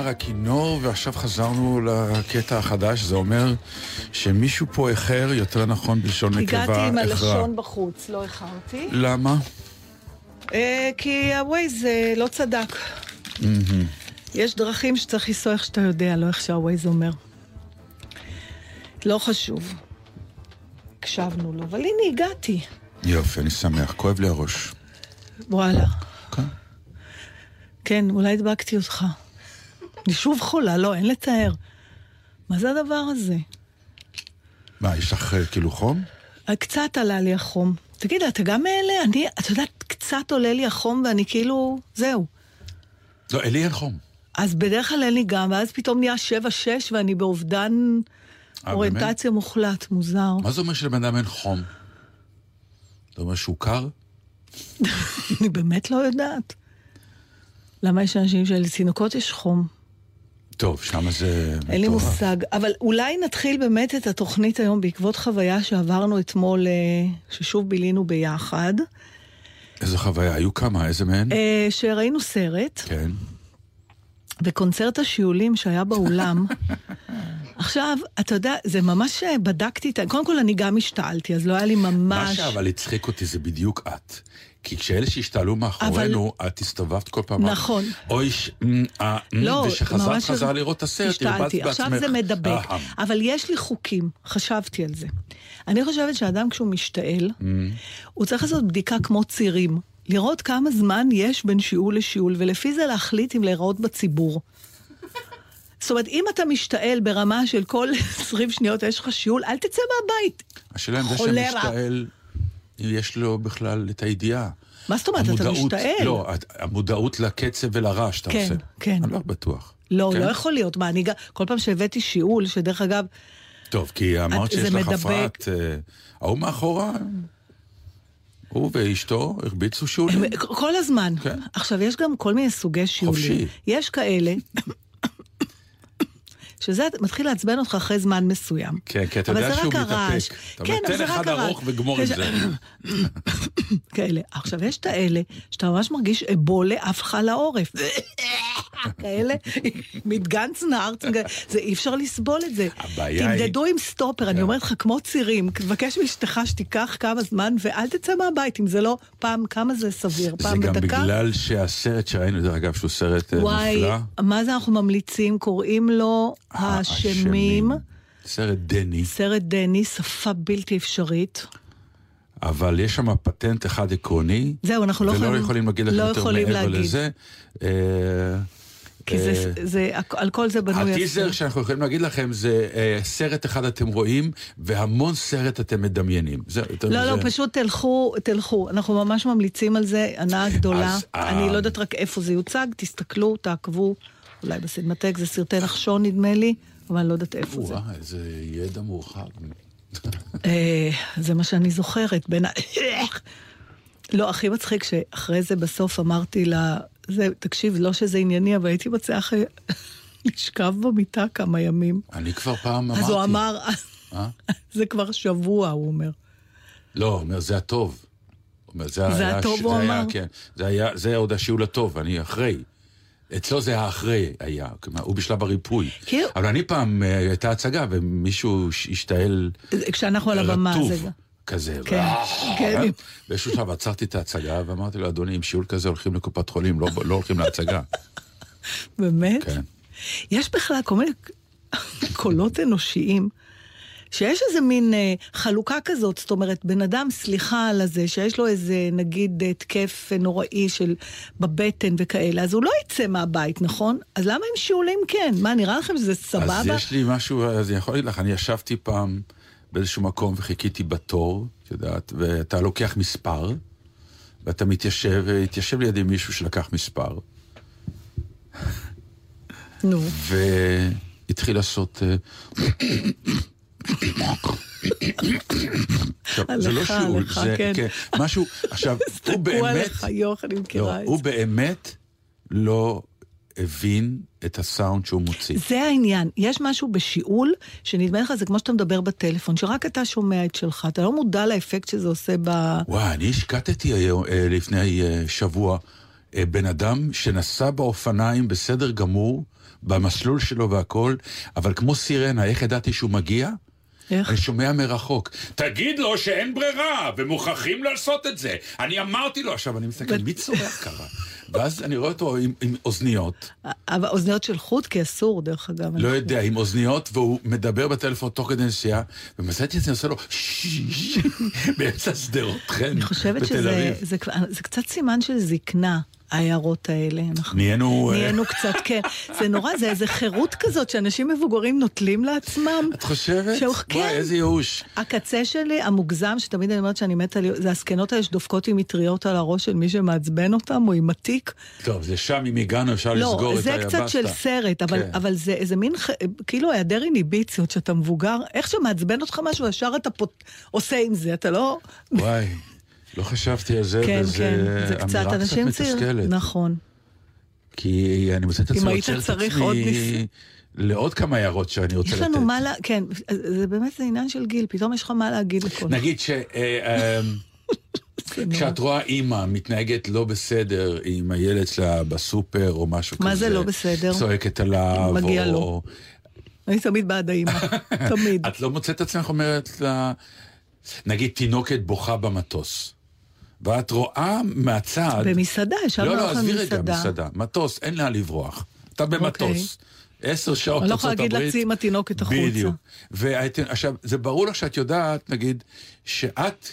נגמר הכינור ועכשיו חזרנו לקטע החדש, זה אומר שמישהו פה איחר, יותר נכון בלשון נקבה, איחרה. הגעתי עם הלשון בחוץ, לא איחרתי. למה? אה, כי הווייז אה, לא צדק. יש דרכים שצריך לנסוע איך שאתה יודע, לא איך שהווייז אומר. לא חשוב. הקשבנו לו, אבל הנה הגעתי. יופי, אני שמח, כואב לי הראש. וואלה. כן. כן, אולי הדבקתי אותך. אני שוב חולה, לא, אין לתאר. מה זה הדבר הזה? מה, יש לך אה, כאילו חום? אה, קצת עלה לי החום. תגיד, אתה גם מאלה? אני, את יודעת, קצת עולה לי החום ואני כאילו, זהו. לא, לי אין חום. אז בדרך כלל אין לי גם, ואז פתאום נהיה 7-6 ואני באובדן אה, אוריינטציה מוחלט, מוזר. מה זה אומר שלבן אדם אין חום? זה אומר שהוא קר? אני באמת לא יודעת. למה יש אנשים שלתינוקות יש חום? טוב, שם זה. אין לי מושג. אבל אולי נתחיל באמת את התוכנית היום בעקבות חוויה שעברנו אתמול, אה, ששוב בילינו ביחד. איזה חוויה? היו כמה? איזה מהן? אה, שראינו סרט. כן. וקונצרט השיעולים שהיה באולם. עכשיו, אתה יודע, זה ממש אה, בדקתי את ה... קודם כל, אני גם השתעלתי, אז לא היה לי ממש... מה שאבל הצחיק אותי זה בדיוק את. כי כשאלה שהשתעלו מאחורינו, אבל... את הסתובבת כל פעם. נכון. אוי, ש... אה, לא, ושחזרת חזרה לראות את הסרט, הרבצת בעצמך. עכשיו זה מדבק. אבל יש לי חוקים, חשבתי על זה. אני חושבת שאדם כשהוא משתעל, הוא צריך לעשות בדיקה כמו צירים. לראות כמה זמן יש בין שיעול לשיעול, ולפי זה להחליט אם להיראות בציבור. זאת אומרת, אם אתה משתעל ברמה של כל 20 שניות יש לך שיעול, אל תצא מהבית. השאלה אם זה שמשתעל, יש לו בכלל את הידיעה. מה זאת אומרת, המודעות, אתה משתעל? לא, המודעות לקצב ולרעש שאתה כן, עושה. כן, כן. אני לא בטוח. לא, כן? לא יכול להיות. מה, אני כל פעם שהבאתי שיעול, שדרך אגב... טוב, כי אמרת שיש לך הפרעת... אה, ההוא מאחורה... הוא ואשתו הרביצו שיעולים. כל הזמן. כן. עכשיו, יש גם כל מיני סוגי שיעולים. חופשי. יש כאלה שזה מתחיל לעצבן אותך אחרי זמן מסוים. כן, כי אתה יודע שהוא מתאפק. אתה כן, נותן אחד ארוך וגמור עם זה. כאלה. עכשיו, יש את האלה שאתה ממש מרגיש אבולה עף לך לעורף. כאלה, מתגנץ נארץ, זה אי אפשר לסבול את זה. הבעיה היא... תמדדו עם סטופר, אני כן. אומרת לך, כמו צירים, תבקש מאשתך שתיקח כמה זמן, ואל תצא מהבית, אם זה לא פעם, כמה זה סביר, פעם בדקה? זה גם בגלל שהסרט שראינו, דרך אגב, שהוא סרט אה, מופלא. וואי, מה זה אנחנו ממליצים? קוראים לו האשמים. סרט דני. סרט דני, שפה בלתי אפשרית. אבל יש שם פטנט אחד עקרוני. זהו, אנחנו לא יכולים... ולא יכולים להגיד לכם לא יותר מעבר להגיד. לזה. אה, כי זה, אה, זה, על כל זה בנוי... הטיזר שאנחנו יכולים להגיד לכם זה אה, סרט אחד אתם רואים, והמון סרט אתם מדמיינים. זה, לא, לא פשוט תלכו, תלכו. אנחנו ממש ממליצים על זה, הנאה גדולה. אני לא יודעת רק איפה זה יוצג, תסתכלו, תעקבו. אולי בסינמטק, זה סרטי נחשון נדמה לי, אבל אני לא יודעת איפה זה. וואו, איזה ידע מורחב. אה, זה מה שאני זוכרת, בין ה... לא, הכי מצחיק שאחרי זה בסוף אמרתי לה, זה, תקשיב, לא שזה ענייני, אבל הייתי מציעה אחרי לשכב במיטה כמה ימים. אני כבר פעם אמרתי. אז הוא אמר, אה? זה כבר שבוע, הוא אומר. לא, הוא אומר, זה הטוב. זה, הטוב, הוא אמר? כן, זה היה, זה עוד השיעול הטוב, אני אחרי. אצלו זה האחרי היה, כלומר, הוא בשלב הריפוי. כן. אבל אני פעם, אה, הייתה הצגה ומישהו השתעל... כשאנחנו על הבמה, זה... כזה. כן, כן. באיזשהו שלב עצרתי את ההצגה ואמרתי לו, אדוני, עם שיעול כזה הולכים לקופת חולים, לא, לא הולכים להצגה. באמת? כן. יש בכלל כל מיני קולות אנושיים. שיש איזה מין אה, חלוקה כזאת, זאת אומרת, בן אדם, סליחה על הזה, שיש לו איזה, נגיד, התקף נוראי של בבטן וכאלה, אז הוא לא יצא מהבית, נכון? אז למה עם שיעולים כן? מה, נראה לכם שזה סבבה? אז יש לי משהו, אז אני יכול להגיד לך, אני ישבתי פעם באיזשהו מקום וחיכיתי בתור, את יודעת, ואתה לוקח מספר, ואתה מתיישב, והתיישב לידי מישהו שלקח מספר. נו. והתחיל לעשות... אה, זה לא שיעול, זה כן. כן, משהו, עכשיו, הוא באמת, עליך, יוח, אני מכירה לא, את זה. הוא באמת לא הבין את הסאונד שהוא מוציא. זה העניין, יש משהו בשיעול, שנדמה לך, זה כמו שאתה מדבר בטלפון, שרק אתה שומע את שלך, אתה לא מודע לאפקט שזה עושה ב... וואי, אני השקטתי היום, אה, לפני אה, שבוע, אה, בן אדם שנסע באופניים בסדר גמור, במסלול שלו והכל, אבל כמו סירנה, איך ידעתי שהוא מגיע? איך? אני שומע מרחוק, תגיד לו שאין ברירה, ומוכרחים לעשות את זה. אני אמרתי לו, עכשיו אני מסתכל, מי צורח ככה? ואז אני רואה אותו עם, עם אוזניות. אבל אוזניות של חוט? כי אסור, דרך אגב. לא יודע, עם אוזניות, והוא מדבר בטלפון תוך כדי נסיעה, ומצאתי את זה, אני עושה לו באמצע שדרות חן אני חושבת שזה זה קצת סימן של זקנה. ההערות האלה. אנחנו נהיינו... אה, נהיינו קצת, כן. זה נורא, זה איזה חירות כזאת שאנשים מבוגרים נוטלים לעצמם. את חושבת? שהוא, כן. וואי, איזה ייאוש. הקצה שלי, המוגזם, שתמיד אני אומרת שאני מתה. זה הזקנות האלה שדופקות עם מטריות על הראש של מי שמעצבן אותם, או עם התיק. טוב, זה שם, אם הגענו, אפשר לא, לסגור את היבסטה. לא, זה קצת של סרט, אבל, כן. אבל זה איזה מין, כאילו היעדר איניביציות, שאתה מבוגר, איך שמעצבן אותך משהו, ישר אתה פות... עושה עם זה, אתה לא... וואי. לא חשבתי על זה, כן, וזה כן, זה קצת אנשים צעירים. נכון. כי אני מוצא את עצמי עוצר את עצמי לעוד כמה הערות שאני רוצה לתת. יש לנו מה לה... כן, זה באמת זה עניין של גיל, פתאום יש לך מה להגיד לכל. נגיד ש... אה, אמ, כשאת רואה אימא מתנהגת לא בסדר עם הילד שלה בסופר או משהו כזה. מה זה לא בסדר? צועקת עליו. מגיע לו. אני תמיד בעד האימא, תמיד. את לא מוצאת את עצמך אומרת לה, נגיד תינוקת בוכה במטוס. ואת רואה מהצד... במסעדה, ישבנו לא, לא, עזבי רגע, מסעדה. מטוס, אין לאן לברוח. אתה במטוס. אוקיי. עשר שעות ארצות הברית. אני לא יכולה להגיד עם התינוקת החוצה. בדיוק. ועכשיו, זה ברור לך שאת יודעת, נגיד, שאת...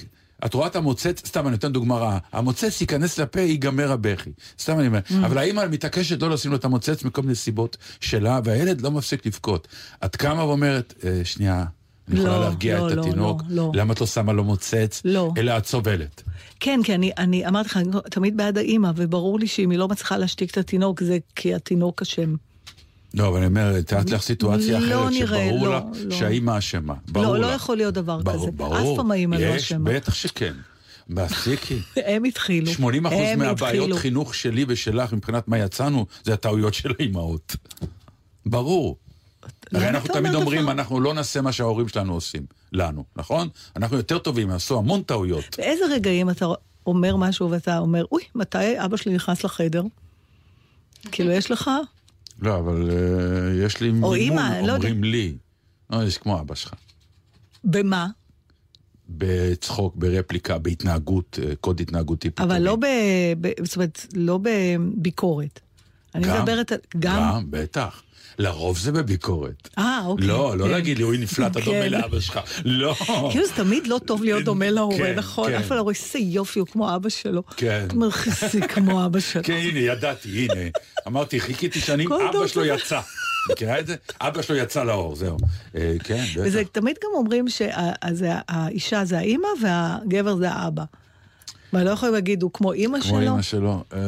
את רואה את המוצץ, סתם אני נותן דוגמה רעה, המוצץ ייכנס לפה, ייגמר הבכי. סתם אני אומר. Mm. אבל האמא מתעקשת לא לשים לו את המוצץ מכל מיני סיבות שלה, והילד לא מפסיק לבכות. את קמה ואומרת, אה, שנייה, אני יכולה לא, להרגיע לא, את לא, התינוק, לא, לא. למה את לא שמה לו מוצץ? לא. אלא את סובלת. כן, כי אני, אני אמרתי לך, אני תמיד בעד האימא, וברור לי שאם היא לא מצליחה להשתיק את התינוק, זה כי התינוק אשם. לא, אבל אני אומר, תיארת לך סיטואציה לא אחרת, נראה, שברור לא, לך לא. שהאימא אשמה. לא, לא יכול להיות דבר ברור, כזה. ברור, אף פעם האימא לא אשמה. בטח שכן. בהפסיקי. הם התחילו. 80 אחוז מהבעיות חינוך שלי ושלך, מבחינת מה יצאנו, זה הטעויות של האימהות. ברור. הרי אנחנו תמיד אומרים, דבר? אנחנו לא נעשה מה שההורים שלנו עושים, לנו, נכון? אנחנו יותר טובים, עשו המון טעויות. באיזה רגעים אתה אומר משהו ואתה אומר, אוי, מתי אבא שלי נכנס לחדר? כאילו, יש לך? לא, אבל uh, יש לי מימון, אימא, לא אומרים לא לי. לא, יש כמו אבא שלך. במה? בצחוק, ברפליקה, בהתנהגות, אה, קוד התנהגותי. אבל לא ב... ב... זאת אומרת, לא בביקורת. אני מדברת על... גם? גם, בטח. לרוב זה בביקורת. אה, אוקיי. לא, לא כן. להגיד לי, אוי, נפלא, אתה דומה כן. לאבא שלך. לא. כאילו זה תמיד לא טוב להיות דומה להורה, כן, נכון? אף אחד לא רואה איזה יופי, הוא כמו אבא שלו. כן. מרחיסי כמו אבא שלו. כן, הנה, ידעתי, הנה. אמרתי, חיכיתי שנים, אבא שלו יצא. מכירה את זה? אבא שלו יצא לאור, זהו. אה, כן, בטח. וזה תמיד גם אומרים שהאישה זה האימא והגבר זה האבא. מה, לא יכולים להגיד, הוא כמו אימא שלו? כמו אימא שלו. אה,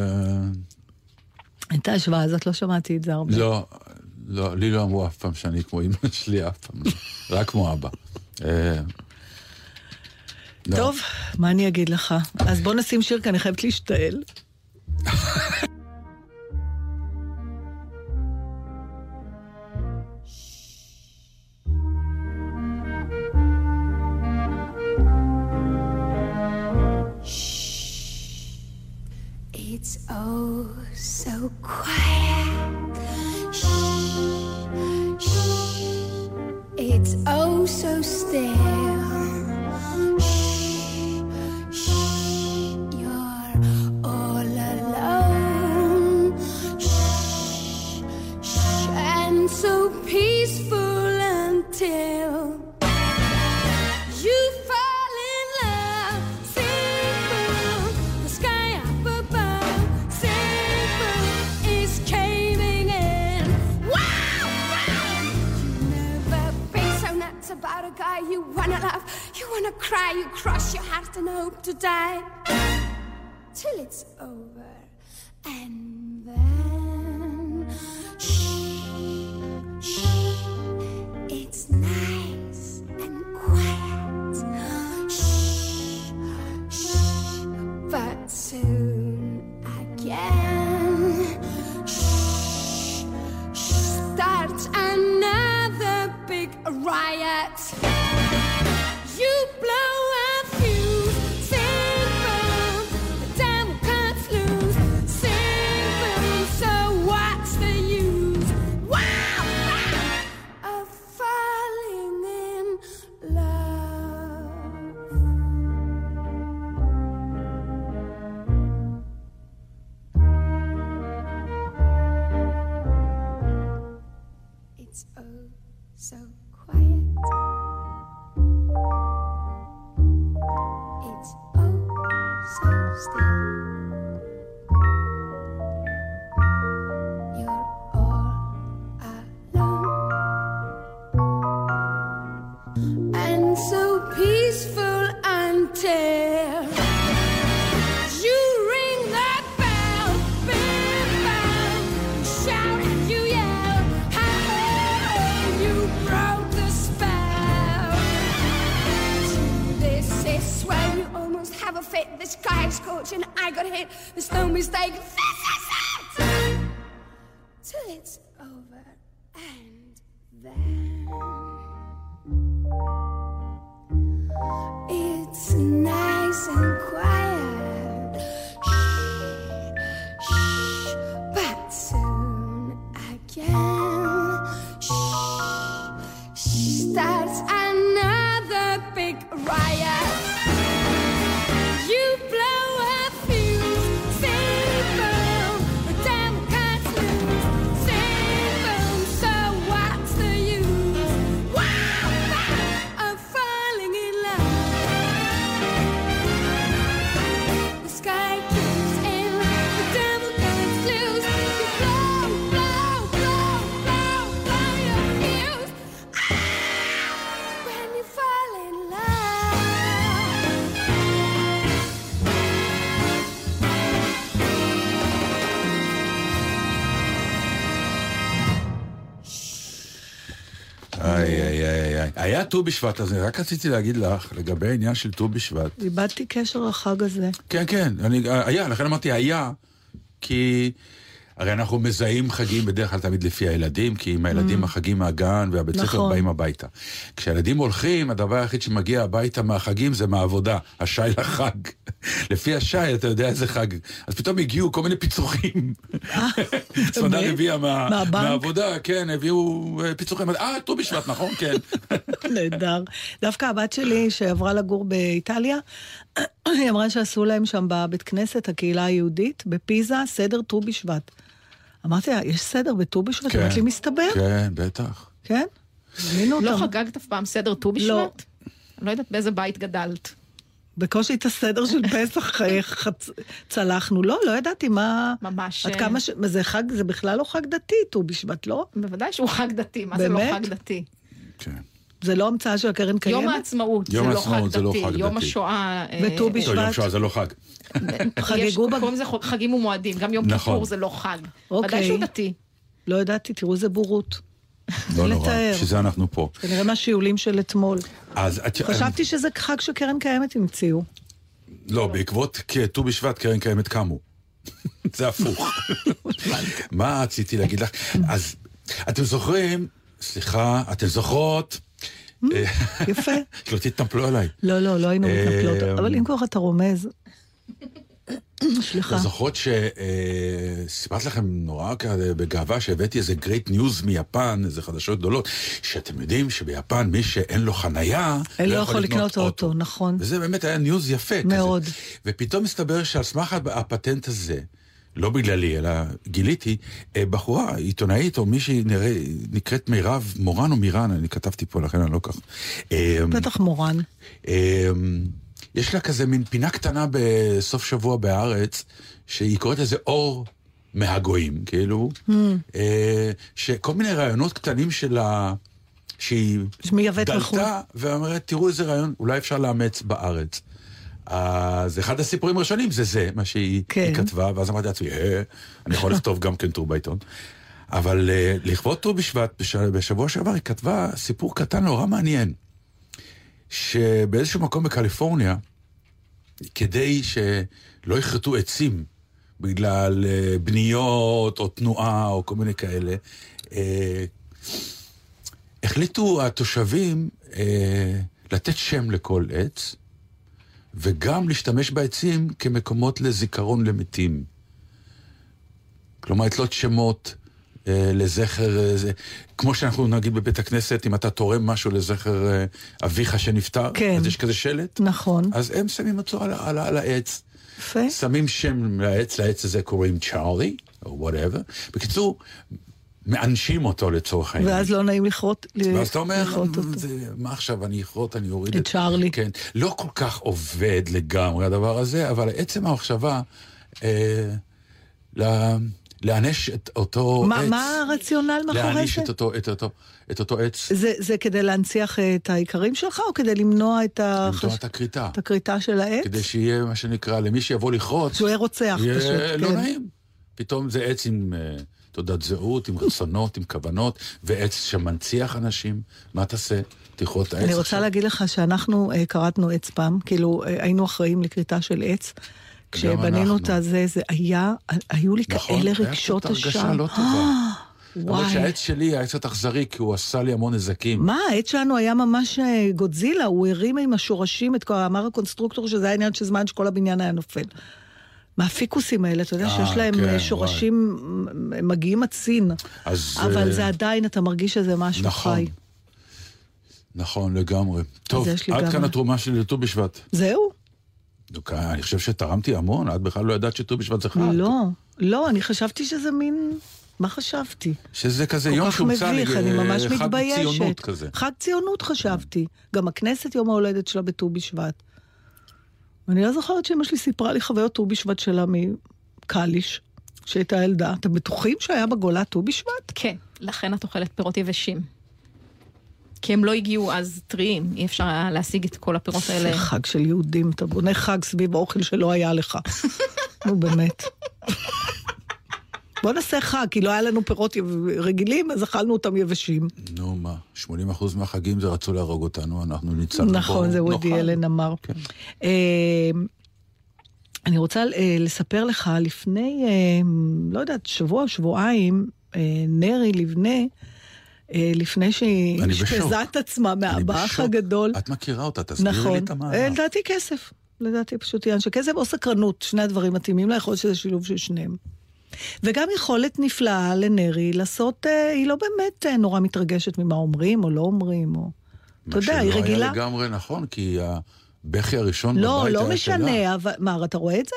הייתה השוואה, אז את לא שמעתי את זה הרבה. לא, לא, לי לא אמרו אף פעם שאני כמו אמא שלי, אף פעם לא. רק כמו אבא. אה, לא. טוב, מה אני אגיד לך? אז בוא נשים שיר, כי אני חייבת להשתעל. It's oh so quiet. It's oh so still. Is scorching, I got hit. There's no mistake. This is it till it's over and then it's nice היה ט"ו בשבט, אז רק רציתי להגיד לך, לגבי העניין של ט"ו בשבט. איבדתי קשר לחג הזה. כן, כן, אני, היה, לכן אמרתי היה, כי הרי אנחנו מזהים חגים בדרך כלל תמיד לפי הילדים, כי עם הילדים החגים מהגן והבית ספר נכון. באים הביתה. כשהילדים הולכים, הדבר היחיד שמגיע הביתה מהחגים זה מהעבודה, השי לחג. לפי השי אתה יודע איזה חג. אז פתאום הגיעו כל מיני פיצוחים. סמדר באמת? הביאה? מהעבודה, כן, הביאו אה, פיצוחים. אה, ט"ו בשבט, נכון, כן. נהדר. דווקא הבת שלי, שעברה לגור באיטליה, היא אמרה שעשו להם שם בבית כנסת, הקהילה היהודית, בפיזה, סדר ט"ו בשבט. אמרתי לה, יש סדר בט"ו בשבט? כן. אמרת לי, מסתבר? כן, בטח. כן? לא. חגגת אף פעם סדר ט"ו לא. בשבט? אני לא יודעת באיזה בית גדלת. בקושי את הסדר של פסח אה, חצ... צלחנו. לא, לא ידעתי מה... ממש, עד אה, כמה ש... זה חג, זה בכלל לא חג דתי, ט"ו בשבט, לא? בוודאי שהוא חג דתי, מה זה לא באמת? חג דתי? כן. זה לא המצאה של הקרן קיימת? יום העצמאות זה יום לא העצמאות חג זה לא דתי, חג יום דתי. השואה... אה, וט"ו אה, טוב, יום בשבט. שואה זה לא חג. חגגו קוראים לזה חגים ומועדים, גם יום נכון. כיפור זה לא חג. אוקיי. ודאי שהוא דתי. לא ידעתי, תראו איזה בורות. לא. נורא, בשביל זה אנחנו פה. כנראה מהשיעולים של אתמול. אז את... חשבתי שזה חג שקרן קיימת המציאו. לא, בעקבות ט"ו בשבט קרן קיימת קמו. זה הפוך. מה רציתי להגיד לך? אז אתם זוכרים, סליחה, אתם זוכרות? אה, יפה. שלא תתנפלו עליי. לא, לא, לא היינו אה, מתנפלות. אבל אם כבר אתה רומז... סליחה. זוכרות שסיפרתי לכם נורא כזה בגאווה שהבאתי איזה great news מיפן, איזה חדשות גדולות, שאתם יודעים שביפן מי שאין לו חנייה, אין לא יכול לקנות אוטו, נכון. וזה באמת היה news יפה. מאוד. כזה. ופתאום מסתבר שעל סמך הפטנט הזה, לא בגללי, אלא גיליתי, אה, בחורה, עיתונאית, או מישהי נראה, נקראת מירב מורן או מירן, אני כתבתי פה, לכן אני לא כך. אה, בטח מורן. יש לה כזה מין פינה קטנה בסוף שבוע בהארץ, שהיא קוראת לזה אור מהגויים, כאילו, אה, שכל מיני רעיונות קטנים שלה, שהיא שמייבאת מחו"ל. דלתה, ואומרת, תראו איזה רעיון, אולי אפשר לאמץ בארץ. אז אחד הסיפורים הראשונים זה זה, מה שהיא כן. כתבה, ואז אמרתי לעצמי, אה, אני יכול לכתוב גם כן טור בעיתון. אבל אה, לכבוד ט"ו בשבט, בש- בשבוע שעבר היא כתבה סיפור קטן נורא מעניין, שבאיזשהו מקום בקליפורניה, כדי שלא יכרתו עצים בגלל אה, בניות או תנועה או כל מיני כאלה, אה, החליטו התושבים אה, לתת שם לכל עץ, וגם להשתמש בעצים כמקומות לזיכרון למתים. כלומר, לתלות שמות לזכר, אה, זה, כמו שאנחנו נגיד בבית הכנסת, אם אתה תורם משהו לזכר אה, אביך שנפטר, כן. אז יש כזה שלט, נכון. אז הם שמים אותו על, על, על העץ. יפה. שמים שם לעץ, לעץ הזה קוראים צ'ארלי, או וואטאבר. בקיצור, מענשים אותו לצורך העניין. ואז לא נעים לכרות ואז אתה אומר, אותו. זה, מה עכשיו, אני אכרות, אני אוריד את צ'ארלי. כן. לא כל כך עובד לגמרי הדבר הזה, אבל עצם המחשבה אה, לה- להעניש את אותו מה- עץ. מה הרציונל מאחורי להעניש זה? את אותו, את אותו, את אותו עץ, זה, זה כדי להנציח את העיקרים שלך, או כדי למנוע את, החש... למנוע את הכריתה. את הכריתה של העץ? כדי שיהיה מה שנקרא, למי שיבוא לכרות, שהוא יהיה רוצח יהיה פשוט. לא כן. נעים. פתאום זה עץ עם אה, תעודת זהות, עם רצונות, עם כוונות, ועץ שמנציח אנשים. מה תעשה? תכרות העץ אני רוצה עכשיו? להגיד לך שאנחנו אה, כרתנו עץ פעם, כאילו אה, היינו אחראים לכריתה של עץ. כשבנינו את. הזה, זה היה, היו לי נכון, כאלה רגשות קצת הרגשה אשם. לא טובה. למרות וואי. שהעץ שלי היה קצת אכזרי, כי הוא עשה לי המון נזקים. מה, העץ שלנו היה ממש אה, גודזילה, הוא הרים עם השורשים את כל, אמר הקונסטרוקטור שזה היה עניין של זמן שכל הבניין היה נופל. מהפיקוסים האלה, אתה יודע אה, שיש להם כן, אה, שורשים, הם מגיעים סין. אז... אבל אה, זה עדיין, אתה מרגיש שזה משהו נכון. חי. נכון, לגמרי. טוב, עד גם- כאן התרומה שלי לט"ו בשבט. זהו? אני חושב שתרמתי המון, את בכלל לא ידעת שט"ו בשבט זה חג. לא, לא, אני חשבתי שזה מין... מה חשבתי? שזה כזה כל יום כך שהומצא מביך, אני ממש חג. ציונות כזה. חג ציונות חשבתי. גם הכנסת יום ההולדת שלה בט"ו בשבט. אני לא זוכרת שאמא שלי סיפרה לי חוויות ט"ו בשבט שלה מקליש, שהייתה ילדה. אתם בטוחים שהיה בגולה ט"ו בשבט? כן, לכן את אוכלת פירות יבשים. כי הם לא הגיעו אז טריים, אי אפשר היה להשיג את כל הפירות האלה. זה חג של יהודים, אתה בונה חג סביב אוכל שלא היה לך. נו, באמת. בוא נעשה חג, כי לא היה לנו פירות רגילים, אז אכלנו אותם יבשים. נו, מה, 80% מהחגים זה רצו להרוג אותנו, אנחנו ניצלנו פה. נכון, זה וודי. אלן אמר. כן. אה, אני רוצה אה, לספר לך, לפני, אה, לא יודעת, שבוע, שבועיים, נרי לבנה, לפני שהיא. אשפזה את עצמה מהבאח. הגדול. את מכירה אותה, תסבירי לי נכון. את המהלך. אה, לדעתי כסף. לדעתי פשוט עניין של כסף או סקרנות, שני הדברים מתאימים לה, יכול להיות שזה שילוב של שניהם. וגם יכולת נפלאה לנרי לעשות, אה, היא לא באמת אה, נורא מתרגשת ממה אומרים או לא אומרים, או... אתה יודע, היא מה שלא רגילה. היה לגמרי נכון, כי הבכי הראשון לא, בבית לא היה שלה. משנה, אבל... מה, אתה רואה את זה?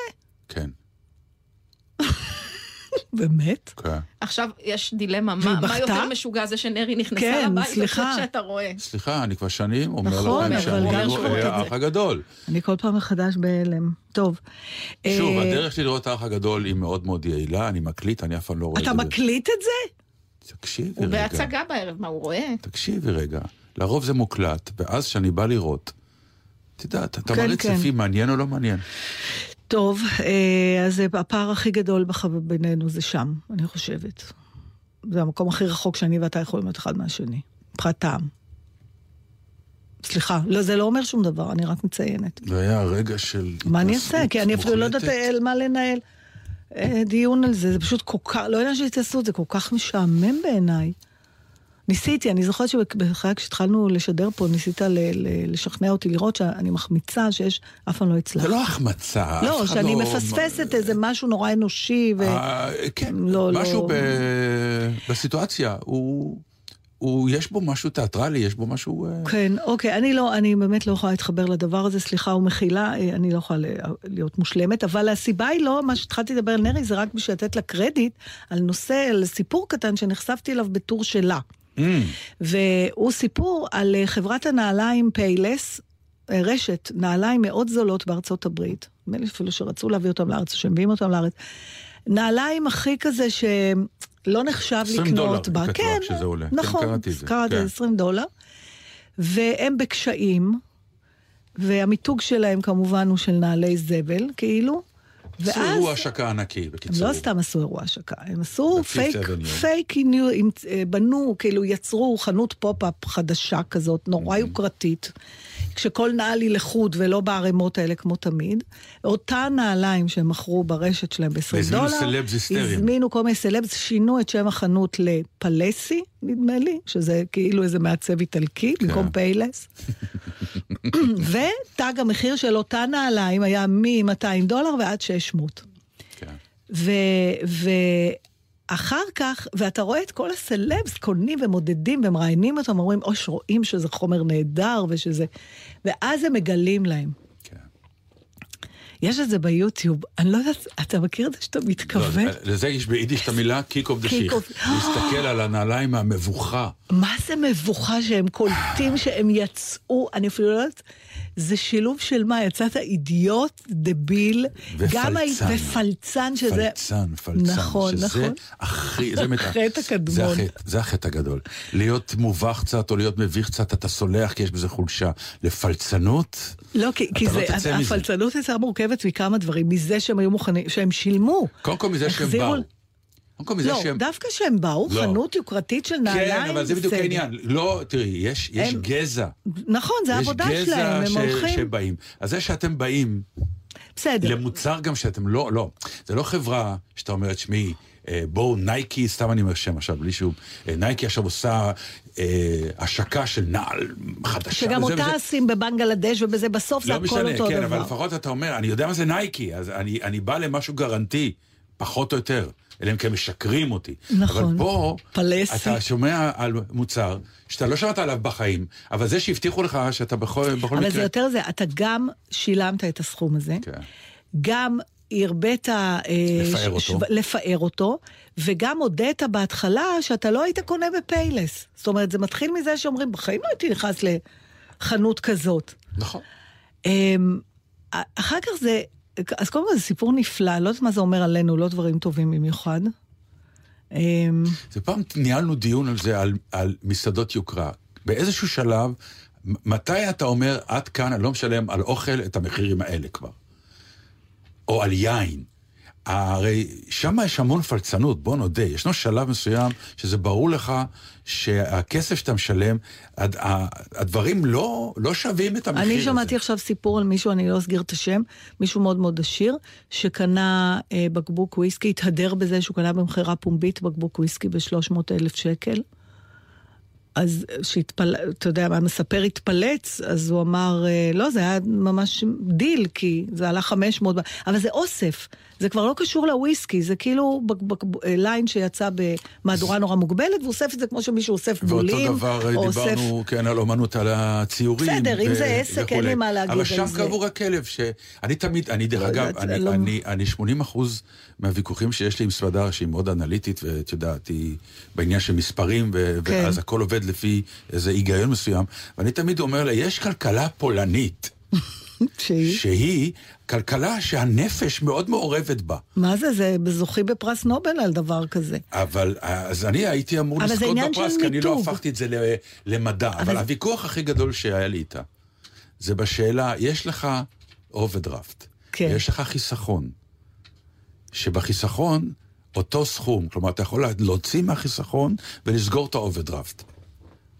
כן, באמת? כן. עכשיו יש דילמה, מה, מה? יותר משוגע זה שנרי נכנסה כן, לבית, או סליחה. שאתה רואה. סליחה, אני כבר שנים אומר נכון, לכם אבל שאני רואה את האח. הגדול. אני כל פעם מחדש בהלם. טוב. שוב, אה, הדרך שלי לראות את האח הגדול היא מאוד מאוד יעילה, אני מקליט, אני אף פעם לא רואה את אתה זה. מקליט את זה? תקשיבי הוא רגע. בהצגה בערב, מה הוא רואה? תקשיבי רגע. לרוב זה מוקלט, ואז כשאני בא לראות, את יודעת, אתה כן, מריץ כן. לפי מעניין או לא מעניין. טוב, אה, אז הפער הכי גדול בינינו זה שם, אני חושבת. זה המקום הכי רחוק שאני ואתה יכולים להיות אחד מהשני. מבחינת טעם. סליחה, לא, זה לא אומר שום דבר, אני רק מציינת. זה היה רגע של... מה אני אעשה? כי אני אפילו לא יודעת מה לנהל אה, דיון על זה, זה פשוט כל כך, לא יודעת שהתעשו, זה כל כך משעמם בעיניי. ניסיתי, אני זוכרת שבכלל כשהתחלנו לשדר פה, ניסית ל- ל- לשכנע אותי לראות שאני מחמיצה, שיש, אף פעם לא זה הצלחתי. לא החמצה. לא, אחד שאני לא- מפספסת איזה משהו נורא אנושי, ו... אה, כן, לא, משהו לא. ב- בסיטואציה, הוא... הוא, יש בו משהו תיאטרלי, יש בו משהו... אה, כן, אוקיי, אני לא, אני באמת לא יכולה להתחבר לדבר הזה, סליחה ומחילה, אה, אני לא יכולה להיות מושלמת, אבל הסיבה היא לא, מה שהתחלתי לדבר על נרי, זה רק בשביל לתת לה קרדיט על נושא, על סיפור קטן שנחשפתי אליו בטור שלה. Mm, והוא סיפור על אה, חברת הנעליים פיילס, אה, רשת נעליים מאוד זולות בארצות הברית. נדמה לי אפילו שרצו להביא אותם לארץ, שמביאים אותם לארץ. נעליים הכי כזה שלא נחשב 20 לקנות דולר, בה. היא כתבה כן, שזה עולה. כן, נכון, קראתי את זה, קראתי, כן. 20 דולר. והם בקשיים, והמיתוג שלהם כמובן הוא של נעלי זבל, כאילו. עשו ואז... אירוע השקה ענקי, בקיצור. לא סתם עשו אירוע השקה, הם עשו fake. fake, אה, בנו, כאילו יצרו חנות פופ-אפ חדשה כזאת, נורא יוקרתית, כשכל נעל היא לחוד ולא בערימות האלה כמו תמיד. אותה נעליים שהם מכרו ברשת שלהם ב-20 והזמינו דולר, סלבס היסטריים. הזמינו כל מיני סלבס, שינו את שם החנות ל Palessi, נדמה לי, שזה כאילו איזה מעצב איטלקי, כן. במקום Payless. ותג המחיר של אותה נעליים היה מ-200 דולר ועד 600. כן. ו... ואחר כך, ואתה רואה את כל הסלבס קונים ומודדים ומראיינים אותם, אומרים, אוי, שרואים שזה חומר נהדר ושזה... ואז הם מגלים להם. כן. יש את זה ביוטיוב, אני לא יודעת, אתה מכיר את זה שאתה מתכוון? לא, לזה יש ביידיש את המילה קיק אוף דה of- להסתכל על הנעליים המבוכה. מה זה מבוכה שהם קולטים שהם יצאו, אני אפילו לא יודעת, זה שילוב של מה, יצאת אידיוט, דביל, גם הי- ופלצן. ופלצן, שזה... פלצן, פלצן. נכון, שזה נכון. הכי, זה מת- החטא הקדמון. זה החטא, זה החטא הגדול. להיות מובך קצת או להיות מביך קצת, אתה סולח כי יש בזה חולשה. לפלצנות, לא, כי, כי לא זה, תצא מזה. הפלצנות הייתה מורכבת מכמה דברים, מזה שהם היו מוכנים, שהם שילמו. קודם כל מזה שהם באו. כל מזה לא, שהם... דווקא שהם באו, לא. חנות יוקרתית של נעליים, כן, אבל זה בדיוק. העניין. לא, תראי, יש יש הם- גזע. נכון, זה העבודה יש שלהם, גזע הם ש- הולכים... שבאים. אז זה שאתם באים בסדר. למוצר גם שאתם לא, לא. זה לא חברה שאתה אומר, תשמעי, אה, בואו נייקי, סתם אני אומר שם עכשיו, בלי שום... אה, נייקי עכשיו עושה אה, השקה של נעל חדשה. שגם וזה אותה וזה. עושים בבנגלדש, ובזה בסוף זה לא הכל משנה, אותו כן, דבר. אבל לפחות אתה אומר, אני יודע מה זה נייקי, אז אני, אני בא למשהו גרנטי, פחות או יותר. אלא אם כן משקרים אותי. נכון. אבל פה, פלסי. אתה שומע על מוצר שאתה לא שמעת עליו בחיים, אבל זה שהבטיחו לך שאתה בכל, בכל אבל מקרה... זה יותר זה, אתה גם שילמת את הסכום הזה, כן. גם הרבית... אה, לפאר אותו. ש- לפאר אותו, וגם הודית בהתחלה שאתה לא היית קונה בפיילס. זאת אומרת, זה מתחיל מזה שאומרים, בחיים לא הייתי נכנס לחנות כזאת. נכון. אמ, אחר כך זה, אז קודם כל זה סיפור נפלא, לא יודעת מה זה אומר עלינו, לא דברים טובים במיוחד. אמ, זה פעם ניהלנו דיון על זה, על, על מסעדות יוקרה. באיזשהו שלב, מתי אתה אומר, עד כאן אני לא משלם על אוכל את המחירים האלה כבר? או על יין. הרי שם יש המון פלצנות, בוא נודה. ישנו שלב מסוים שזה ברור לך שהכסף שאתה משלם, הד- הדברים לא, לא שווים את המחיר הזה. אני שמעתי עכשיו סיפור על מישהו, אני לא אסגיר את השם, מישהו מאוד מאוד עשיר, שקנה אה, בקבוק וויסקי, התהדר בזה שהוא קנה במכירה פומבית בקבוק וויסקי ב-300 אלף שקל. אז שהתפל... אתה יודע, המספר התפלץ, אז הוא אמר, אה, לא, זה היה ממש דיל, כי זה עלה 500, ב- אבל זה אוסף, זה כבר לא קשור לוויסקי, זה כאילו בק- בק- ליין שיצא במהדורה נורא מוגבלת, ואוסף את זה כמו שמישהו אוסף בולים, ואותו דבר דיברנו, כן, על אומנות, על הציורים. בסדר, אם ו- זה עסק, אין. לי מה להגיד אבל על שם זה. קבור הכלב, שאני תמיד, אני דרך לא אגב, אני, לא- אני, אני 80 אחוז מהוויכוחים שיש לי עם סמדר, שהיא מאוד אנליטית, ואת יודעת, היא בעניין של מספרים, ו- כן. ואז הכל עובד לפי איזה היגיון מסוים, ואני תמיד אומר לה, יש כלכלה פולנית, שהיא... שהיא כלכלה שהנפש מאוד מעורבת בה. מה זה, זה זוכי בפרס נובל על דבר כזה. אבל אז אני הייתי אמור אבל לזכות בפרס, כי אני לא. הפכתי את זה למדע. אבל, זה- הוויכוח הכי גדול שהיה לי איתה, זה בשאלה, יש לך אוברדרפט, כן. יש לך חיסכון, שבחיסכון אותו סכום, כלומר, אתה יכול להוציא מהחיסכון ולסגור את האוברדרפט.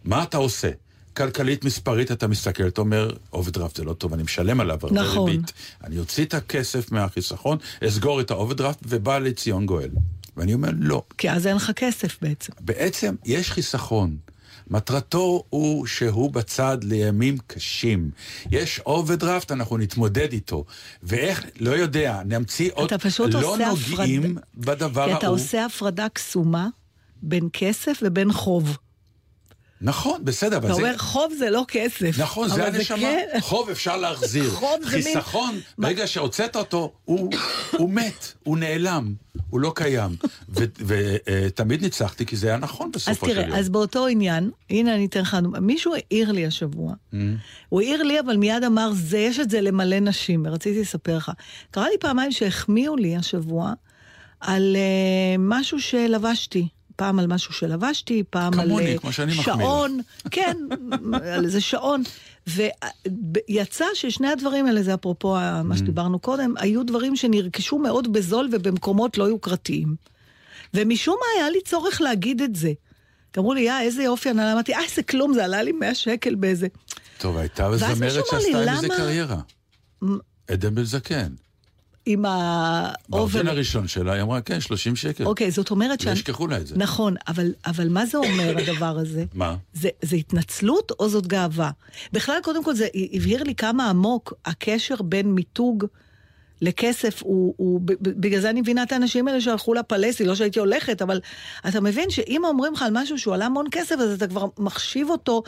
מה אתה עושה? כלכלית מספרית אתה מסתכל, אתה אומר, אוברדרפט זה לא טוב, אני משלם עליו הרבה נכון. ריבית. אני אוציא את הכסף מהחיסכון, אסגור את האוברדרפט, ובא לציון גואל. ואני אומר, לא. כי אז אין לך כסף בעצם. בעצם יש חיסכון. מטרתו הוא שהוא בצד לימים קשים. יש אוברדרפט, אנחנו נתמודד איתו. ואיך, לא יודע, נמציא עוד... אתה פשוט לא עושה נוגעים הפרדה. בדבר כי ההוא. אתה עושה הפרדה קסומה בין כסף ובין חוב. נכון, בסדר, אבל אתה זה... אומר, חוב זה לא כסף. נכון, זה הנשמה. כן. חוב אפשר להחזיר. חוב זה מין- חיסכון, ברגע שהוצאת אותו, הוא, הוא מת, הוא נעלם, הוא לא קיים. ותמיד ניצחתי, כי זה היה נכון אז בסופו של יום. תראה, אז באותו עניין, הנה אני אתן לך, דוגמא. מישהו העיר לי השבוע. Mm. הוא העיר לי, אבל מיד אמר, זה, יש את זה למלא נשים, ורציתי לספר לך. קרה לי פעמיים שהחמיאו לי השבוע על uh, משהו שלבשתי. פעם על משהו שלבשתי, פעם על כמוני, אה, כמו שאני. שעון, כן, על איזה שעון. ויצא ששני הדברים האלה, זה אפרופו מה שדיברנו קודם, היו דברים שנרכשו מאוד בזול ובמקומות לא יוקרתיים. ומשום מה היה לי צורך להגיד את זה. אמרו לי, יא, איזה יופי, אני אמרתי, אה, זה כלום, זה עלה לי 100 שקל באיזה... טוב, הייתה זמרת שעשתה עם זה למה- קריירה. עדן בן זקן. עם האובר... הראשון שלה, היא אמרה, כן, 30 שקל. אוקיי, זאת אומרת ש... לא ישכחו לה את זה. נכון, אבל, אבל מה זה אומר הדבר הזה? מה? זה, זה התנצלות או זאת גאווה? בכלל, קודם כל, זה הבהיר לי כמה עמוק הקשר בין מיתוג לכסף הוא, הוא, בגלל זה אני מבינה את האנשים האלה שהלכו ל Palessi, לא שהייתי הולכת, אבל אתה מבין שאם אומרים לך על משהו שהוא עלה המון כסף, אז אתה כבר מחשיב אותו.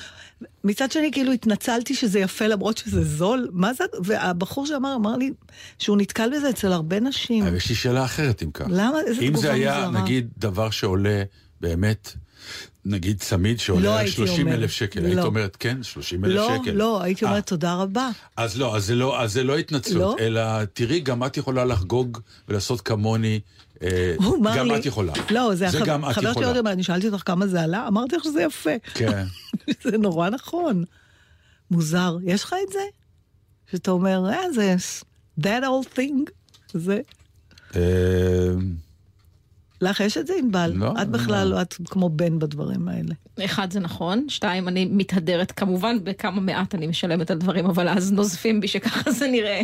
מצד שני, כאילו התנצלתי שזה יפה למרות שזה זול. מה זה? והבחור שאמר, אמר לי שהוא נתקל בזה אצל הרבה נשים. אבל יש לי שאלה אחרת אם כך. למה? איזה אם תגובה זה היה, מוזרה. נגיד, דבר שעולה באמת, נגיד צמיד לא שעולה הייתי 30 אלף. שקל, לא. היית אומרת, כן, 30 אלף לא, שקל. לא, הייתי אה, אומרת תודה רבה. אז לא, אז זה לא, אז זה לא התנצלות, לא? אלא תראי, גם את יכולה לחגוג ולעשות כמוני, אה, גם לי... את יכולה. לא, זה, זה החבר, גם את חבר שלי יכולה. עוד אמר, אני שאלתי אותך כמה זה עלה, אמרתי לך שזה יפה. כן. זה נורא נכון. מוזר. יש לך את זה? שאתה אומר, אה, זה that old thing. זה... לך יש את זה, ענבל? לא, את בכלל לא, את כמו בן בדברים האלה. אחד זה נכון, שתיים אני מתהדרת כמובן בכמה מעט אני משלמת על דברים אבל אז נוזפים בי שככה זה נראה.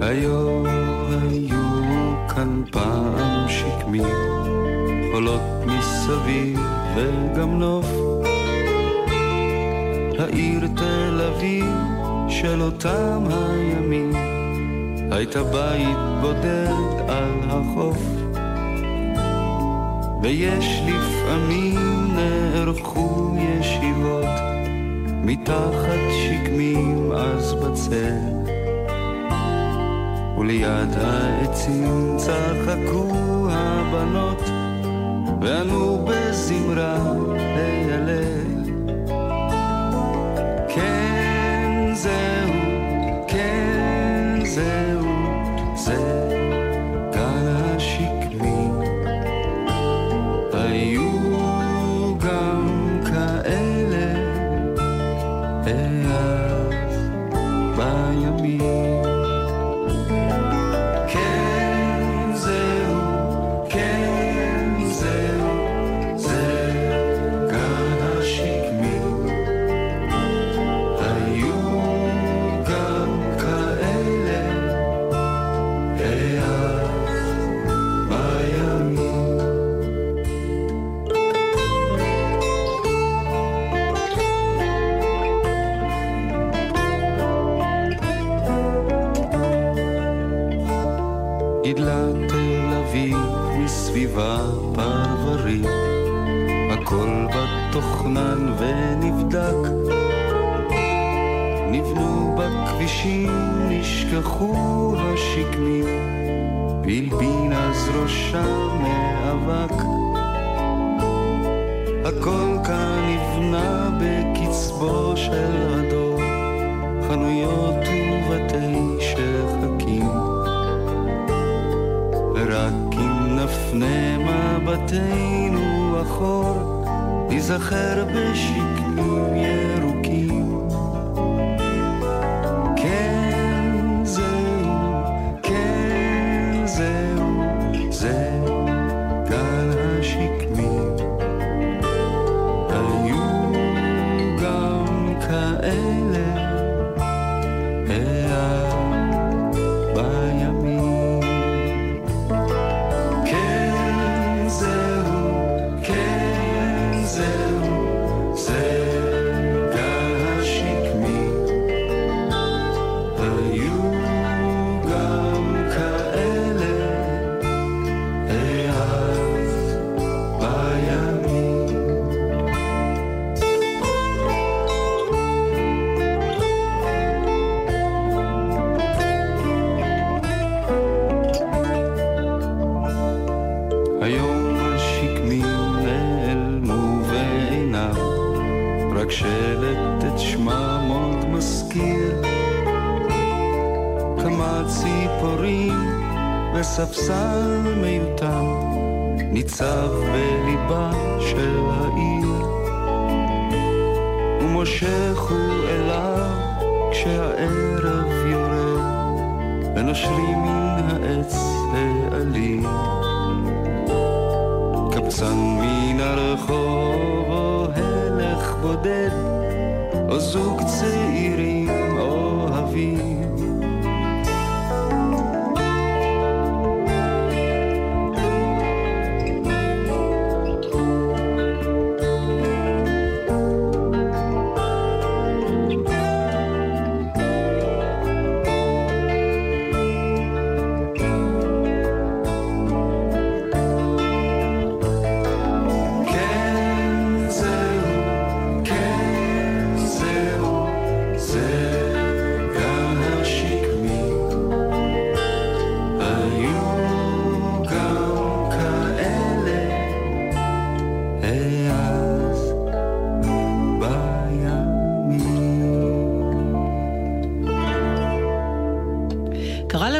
היו היו כאן פעם שקמי, חולות מסביב וגם נוף. העיר תל אביב של אותם הימים, הייתה בית בודד על החוף. ויש לפעמים נערכו ישיבות מתחת שקמים אז בצל. וליד העצים צחקו הבנות, וענו בזמרה להלל. ראשם מאבק. הכל כאן נבנה בקצבו של הדור, חנויות ובתי שחקים. ורק אם נפנה מבטנו אחור, ניזכר בשקמים ירוקים.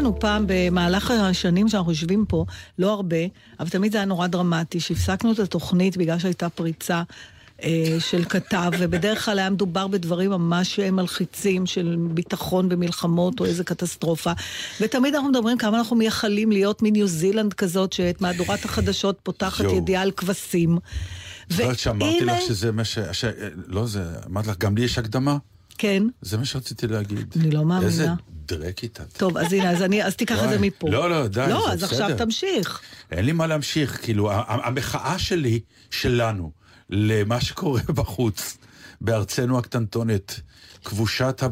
לנו פעם במהלך השנים שאנחנו יושבים פה, לא הרבה, אבל תמיד זה היה נורא דרמטי, שהפסקנו את התוכנית בגלל שהייתה פריצה. אה, של כתב, ובדרך כלל היה מדובר בדברים ממש מלחיצים של ביטחון במלחמות או איזה קטסטרופה. ותמיד אנחנו מדברים כמה אנחנו מייחלים להיות מניו זילנד כזאת, שאת מהדורת החדשות פותחת. ידיעה על כבשים. זוכרת שאמרתי לך שזה מה. ש... לא זה, אמרתי לך, גם לי יש הקדמה? כן, זה מה שרציתי להגיד. אני לא מאמינה. איזה דרקית את. טוב, אז הנה, אז, אני, אז תיקח את זה. מפה. לא, לא, די, לא, אז בסדר. עכשיו תמשיך. אין לי מה להמשיך, כאילו, ה- ה- המחאה שלי, שלנו, למה שקורה בחוץ, בארצנו הקטנטונת, כבושת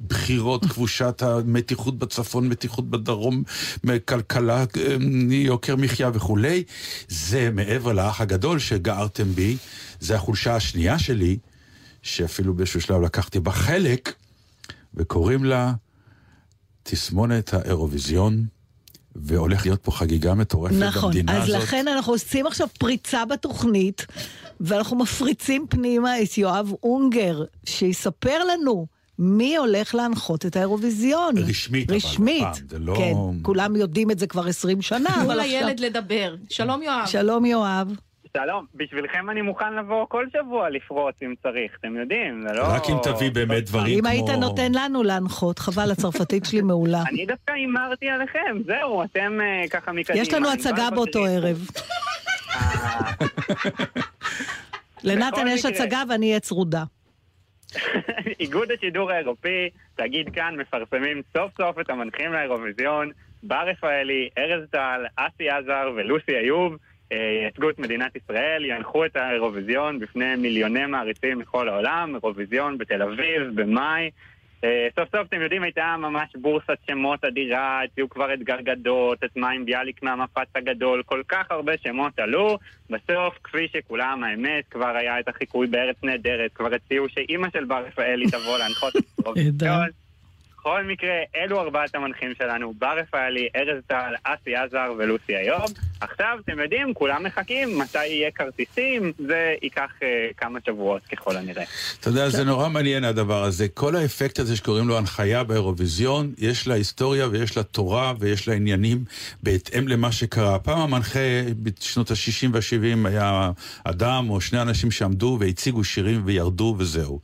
הבחירות, כבושת המתיחות בצפון, מתיחות בדרום, כלכלה, אה, יוקר מחיה וכולי, זה מעבר לאח הגדול שגערתם בי, זה החולשה השנייה שלי, שאפילו באיזשהו שלב לקחתי בה חלק, וקוראים לה תסמונת האירוויזיון. והולך להיות פה חגיגה מטורפת נכון, במדינה אז הזאת. לכן אנחנו עושים עכשיו פריצה בתוכנית, ואנחנו מפריצים פנימה את יואב אונגר, שיספר לנו מי הולך להנחות את האירוויזיון. רשמית, אבל, רשמית, הפעם, זה לא- כן, כולם יודעים את זה כבר 20 שנה, תנו אבל עכשיו... לילד לדבר. שלום יואב. שלום יואב. שלום, בשבילכם אני מוכן לבוא כל שבוע לפרוץ אם צריך, אתם יודעים, זה לא... רק אם תביא באמת דברים אם כמו... היית נותן לנו להנחות, חבל, הצרפתית שלי מעולה. אני דווקא הימרתי עליכם, זהו, אתם אה, ככה מקדימה. יש לנו הצגה באותו. ערב. לנתן יש. הצגה ואני אהיה צרודה. איגוד השידור האירופי, תגיד כאן, מפרסמים סוף סוף את המנחים לאירוויזיון, בר רפאלי, ארז טל, אסי עזר ולוסי איוב. אה, ייצגו את מדינת ישראל, ינחו את האירוויזיון בפני מיליוני מעריצים מכל העולם, אירוויזיון בתל אביב, במאי. אה, סוף סוף, אתם יודעים, הייתה ממש בורסת שמות אדירה, הציעו כבר את גרגדות, את מים ביאליק מהמפץ הגדול, כל כך הרבה שמות עלו. בסוף, כפי שכולם, האמת, כבר היה את החיקוי בארץ נהדרת, כבר הציעו שאימא של בר רפאלי תבוא להנחות את האירוויזיון. בכל מקרה, אלו ארבעת המנחים שלנו, בר רפאלי, ארז טל, אסי עזר ולוסי איוב. עכשיו, אתם יודעים, כולם מחכים, מתי יהיה כרטיסים, זה ייקח אה, כמה שבועות ככל הנראה. אתה יודע, זה נורא מעניין הדבר הזה. כל האפקט הזה שקוראים לו הנחיה באירוויזיון, יש לה היסטוריה ויש לה תורה ויש לה עניינים בהתאם למה שקרה. פעם המנחה בשנות ה-60 וה-70 היה אדם או שני אנשים שעמדו והציגו שירים וירדו וזהו.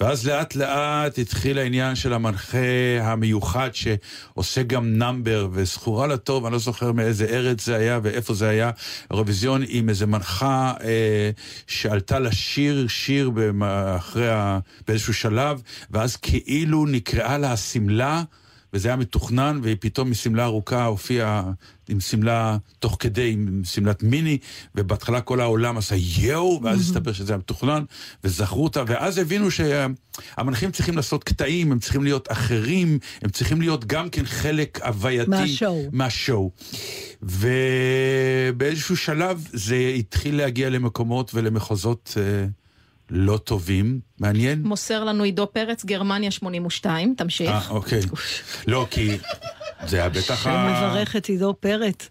ואז לאט לאט התחיל העניין של המנחה המיוחד שעושה גם נאמבר וזכורה לטוב, אני לא זוכר מאיזה ארץ זה היה ואיפה זה היה. אירוויזיון עם איזה מנחה אה, שעלתה לשיר שיר אחרי ה... באיזשהו שלב, ואז כאילו נקראה לה השמלה. וזה היה מתוכנן, והיא פתאום משמלה ארוכה הופיעה עם שמלה תוך כדי, עם שמלת מיני, ובהתחלה כל העולם עשה יואו, ואז הסתבר שזה היה מתוכנן, וזכרו אותה, ואז הבינו שהמנחים צריכים לעשות קטעים, הם צריכים להיות אחרים, הם צריכים להיות גם כן חלק הווייתי. מהשואו. מהשואו. ובאיזשהו שלב זה התחיל להגיע למקומות ולמחוזות אה, לא טובים. מעניין? מוסר לנו עידו פרץ, גרמניה 82, תמשיך. אה, אוקיי. לא, כי זה היה בטח... שם ה- מברך את עידו פרץ.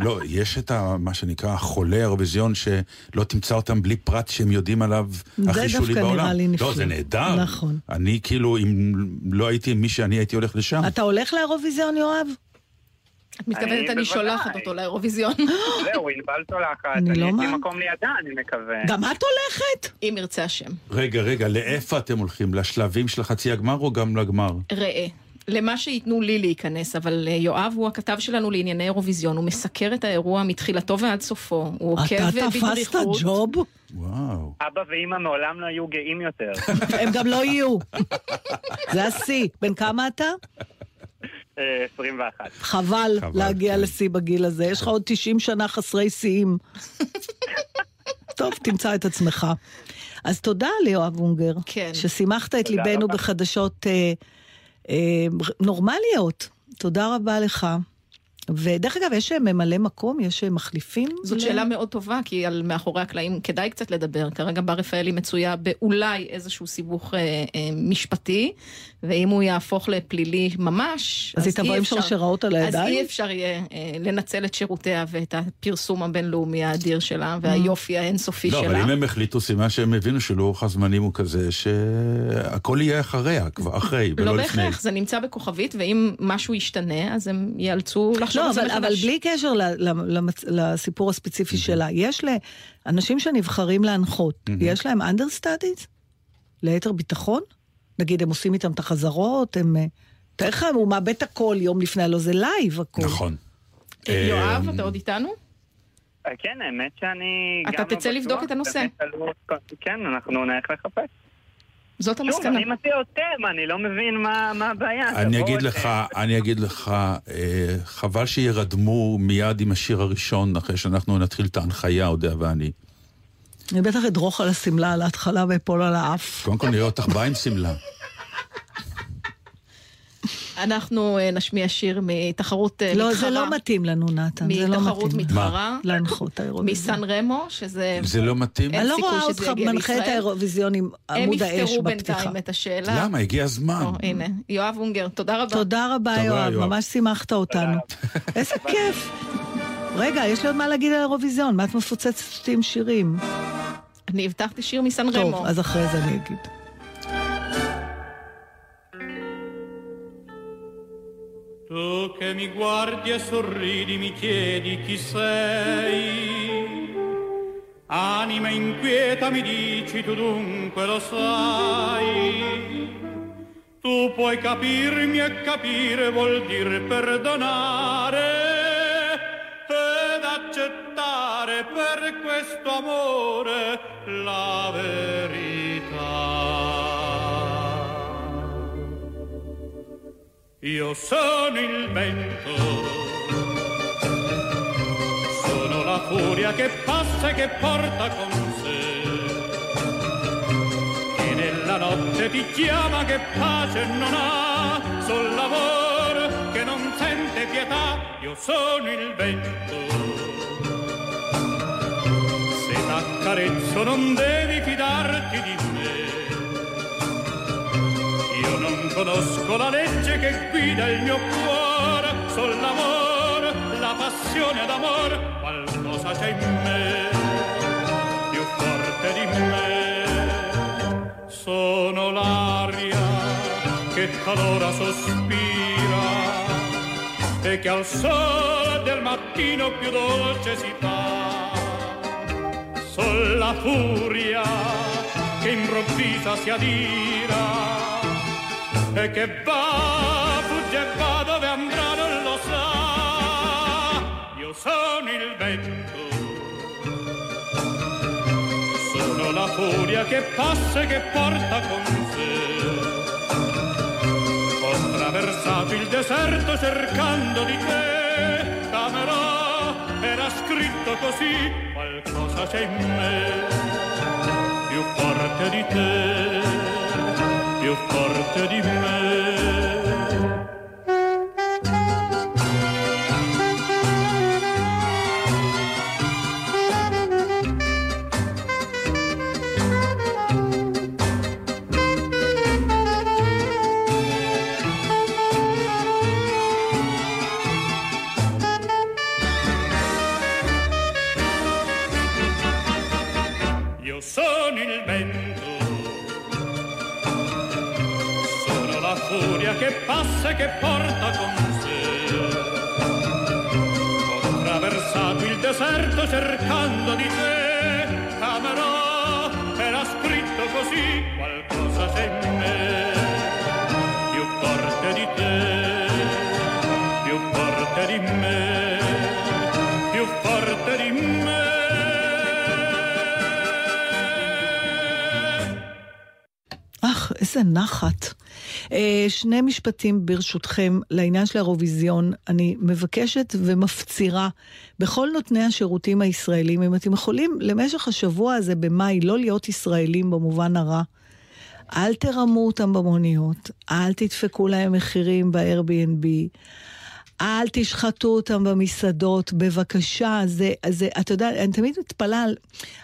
לא, יש את מה שנקרא חולי האירוויזיון, שלא תמצא אותם בלי פרט שהם יודעים עליו זה הכי שולי דווקא בעולם. נראה לי נפלא. לא, זה נהדר. נכון. אני כאילו, אם לא הייתי מי שאני הייתי הולך לשם. אתה הולך לאירוויזיון, יואב? את מתכוונת, אני. שולחת אותו לאירוויזיון. זהו, ענבל צולחת, אני אני לא מאמין. מקום לידה, אני מקווה. גם את הולכת? אם ירצה השם. רגע, רגע, לאיפה אתם הולכים? לשלבים של חצי הגמר או גם לגמר? ראה. למה שייתנו לי להיכנס, אבל אה, יואב הוא הכתב שלנו לענייני אירוויזיון, הוא מסקר את האירוע מתחילתו ועד סופו, הוא עוקב אתה אה, תפסת בדריכות. ג'וב? וואו. אבא ואימא מעולם לא היו גאים יותר. הם גם לא יהיו. זה השיא. בן כמה אתה? אה, 21. חבל חבל, להגיע כן. לשיא בגיל הזה. יש לך עוד 90 שנה חסרי שיאים. טוב, תמצא את עצמך. אז תודה ליואב אונגר. כן. ששימחת את ליבנו רבה. בחדשות אה, אה, נורמליות. תודה רבה לך. ודרך אגב, יש ממלא מקום? יש מחליפים? זאת ל- שאלה מאוד טובה, כי על מאחורי הקלעים כדאי קצת לדבר. כרגע בר רפאלי מצויה באולי איזשהו סיבוך אה, אה, משפטי, ואם הוא יהפוך לפלילי ממש, אז היא תבוא עם שרשראות על אז הידיים? אי אפשר יהיה אה, לנצל את שירותיה ואת הפרסום הבינלאומי האדיר. שלה, והיופי האינסופי לא, שלה. אבל אם הם החליטו, סימן שהם הבינו שלוח הזמנים הוא כזה, שהכל יהיה אחריה, כבר אחרי, לא ולא לפני. בהכרח, זה נמצא בכוכבית, ואם משהו ישתנה, אז הם ייאלצו לחשוב לא, על זה אבל, מחדש. אבל בלי קשר ל, ל, למצ, לסיפור הספציפי שלה, יש לאנשים שנבחרים להנחות, יש להם understudies? ליתר ביטחון? נגיד, הם עושים איתם את החזרות, הם... אה, תאר לך, הוא מאבד את הכל יום לפני, הלוא זה live הכל. נכון. אה, יואב, אה, אתה עוד איתנו? אה, כן, האמת שאני... אתה לא תצא לבדוק את הנושא. כן, אנחנו נלך לחפש. זאת שוב, המסקנה. אני מציע אתם, אני לא מבין מה מה הבעיה. אני אגיד אתם. לך, אני אגיד לך, אה, חבל שירדמו מיד עם השיר הראשון, אחרי שאנחנו נתחיל את ההנחיה, אודיה ואני. אני בטח אדרוך על השמלה על ההתחלה ואפול על האף. קודם כל נראה אותך באה עם שמלה. אנחנו אה, נשמיע שיר מתחרות אה, מתחרה. לא, זה לא מתאים לנו, נתן, זה לא מתחרות מתאים. מתחרה. להנחות האירוויזיון. מסן רמו, שזה... זה לא מתאים? אני לא רואה אותך מנחה את. האירוויזיון עם הם עמוד האש יפתרו בפתיחה. בינתיים את השאלה. למה? הגיע הזמן. הנה, יואב אונגר, תודה רבה. תודה רבה, יואב. ממש שימחת אותנו. איזה כיף. רגע, יש לי עוד מה להגיד על האירוויזיון, מה את מפוצצת אותי עם שירים? אני הבטחתי שיר מסן טוב, רמו. אז אחרי זה אני אגיד. Tu che mi guardi e sorridi mi chiedi chi sei. Anima inquieta mi dici tu dunque lo sai. Tu puoi capirmi e capire vuol dire perdonare ed accettare per questo amore la verità. Io sono il vento, sono la furia che passa e che porta con sé. E nella notte ti chiama che pace non ha, sol l'amor che non sente pietà. Io sono il vento, se t'accarezzo non devi fidarti di me. Io non conosco la legge che guida il mio cuore, sol l'amore, la passione d'amor, qualcosa c'è in me, più forte di me. Sono l'aria che talora sospira e che al sole del mattino più dolce si fa. Sol la furia che improvvisa si adira e che va, fugge e va dove andrà non lo sa. Io sono il vento, sono la furia che passa e che porta con sé. Ho attraversato il deserto cercando di te, camerò, era scritto così, qualcosa c'è in me, più forte di te più forte di me. storia che passa e che porta con sé. Ho attraversato il deserto cercando di te, Camerò era scritto così, qualcosa c'è in me, più forte di te, più forte di me, più forte di me. אך, איזה נחת. אה, שני משפטים ברשותכם לעניין של האירוויזיון. אני מבקשת ומפצירה בכל נותני השירותים הישראלים, אם אתם יכולים למשך השבוע הזה במאי לא להיות ישראלים במובן הרע. אל תרמו אותם במוניות, אל תדפקו להם מחירים ב-Airbnb, אל תשחטו אותם במסעדות, בבקשה. זה, זה, אתה יודע, אני תמיד מתפלאה על,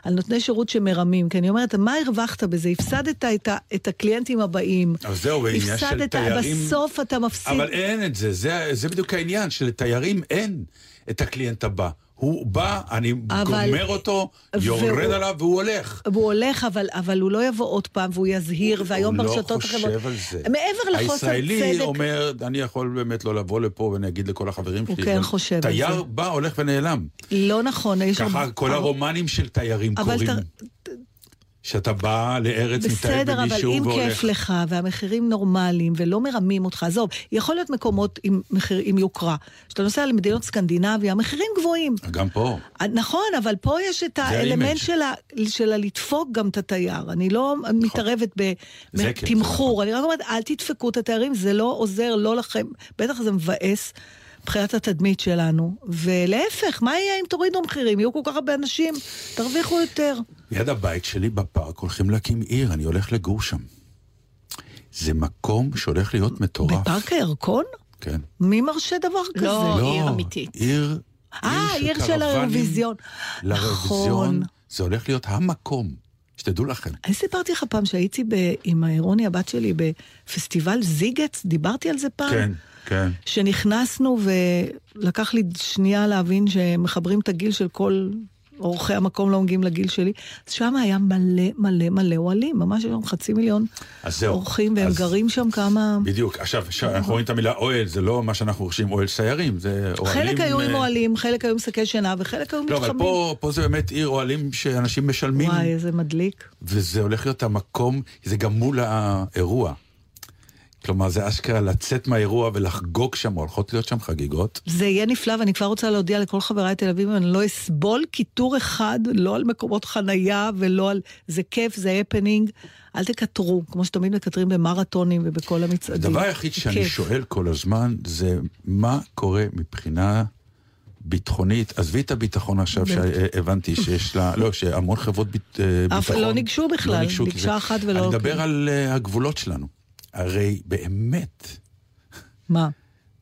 על נותני שירות שמרמים, כי אני אומרת, מה הרווחת בזה? הפסדת את, ה, את הקליינטים הבאים. אבל זהו, בעניין של הפסדת, תיירים... בסוף אתה מפסיד. אבל אין את זה, זה, זה בדיוק העניין, שלתיירים אין את הקליינט הבא. הוא בא, אני אבל- גומר אותו, יורד והוא- עליו והוא הולך. והוא הולך, אבל, אבל הוא לא יבוא עוד פעם, והוא יזהיר, והיום ברשתות הוא לא החברות... חושב על זה. מעבר לחוסר הישראלי צדק... אומר, אני יכול באמת לא לבוא לפה ואני אגיד לכל החברים הוא שלי. כן אבל חושב על תייר זה. בא, הולך ונעלם. לא נכון, יש... ככה כל הרומנים של תיירים. ת- שאתה בא לארץ, מטייל בסדר, אבל במישהו אם והולך. כיף לך, והמחירים נורמליים, ולא מרמים אותך, עזוב, יכול להיות מקומות עם, מחיר, עם יוקרה. כשאתה נוסע למדינות סקנדינביה, המחירים גבוהים. גם פה. נכון, אבל פה יש את. האלמנט של, ה, של הלדפוק גם את התייר. אני לא מתערבת כן, זה בתמחור, נכון. אני רק אומרת, אל תדפקו את התיירים, זה לא עוזר, לא לכם. בטח זה מבאס. מבחינת התדמית שלנו, ולהפך, מה יהיה אם תורידו מחירים? יהיו כל כך הרבה אנשים, תרוויחו יותר. ליד הבית שלי בפארק הולכים להקים עיר, אני הולך לגור שם. זה מקום שהולך להיות מטורף. בפארק הירקון? כן. מי מרשה דבר כזה? לא, עיר אמיתית. עיר... אה, עיר של האירוויזיון. נכון. זה הולך להיות המקום, שתדעו לכם. אני סיפרתי לך פעם שהייתי ב- עם רוני הבת שלי בפסטיבל זיגץ, דיברתי על זה פעם. כן, כן. שנכנסנו ולקח לי שנייה להבין שמחברים את הגיל של כל אורחי המקום לא מגיעים לגיל שלי. אז שם היה מלא מלא מלא אוהלים, ממש היום חצי מיליון. אורחים, והם אז- גרים שם כמה... בדיוק, עכשיו, עכשיו, אנחנו רואים את המילה אוהל, זה לא מה שאנחנו רוכשים אוהל סיירים, זה אוהלים... חלק היו עם אה, אוהלים, חלק היו עם שקי שינה, וחלק היו לא, אבל מתחמים. פה, פה זה באמת עיר אוהלים שאנשים משלמים, וואי, איזה מדליק. וזה הולך להיות המקום, זה גם מול האירוע. כלומר, זה אשכרה לצאת מהאירוע ולחגוג שם, הולכות להיות שם חגיגות. זה יהיה נפלא, ואני כבר רוצה להודיע לכל חבריי תל אביב, אני לא אסבול קיטור אחד, לא על מקומות חנייה ולא על... זה כיף, זה הפנינג. אל תקטרו, כמו שתמיד מקטרים במרתונים ובכל המצעדים. הדבר היחיד שאני כיף. שואל כל הזמן זה מה קורה מבחינה ביטחונית, עזבי את הביטחון עכשיו שהבנתי שיש לה, לא, שהמון חברות ביט- אה, אף ביטחון... לא ניגשו בכלל, ניגשה זה- אחת ולא- אני מדבר על אה, הגבולות שלנו. הרי באמת, מה?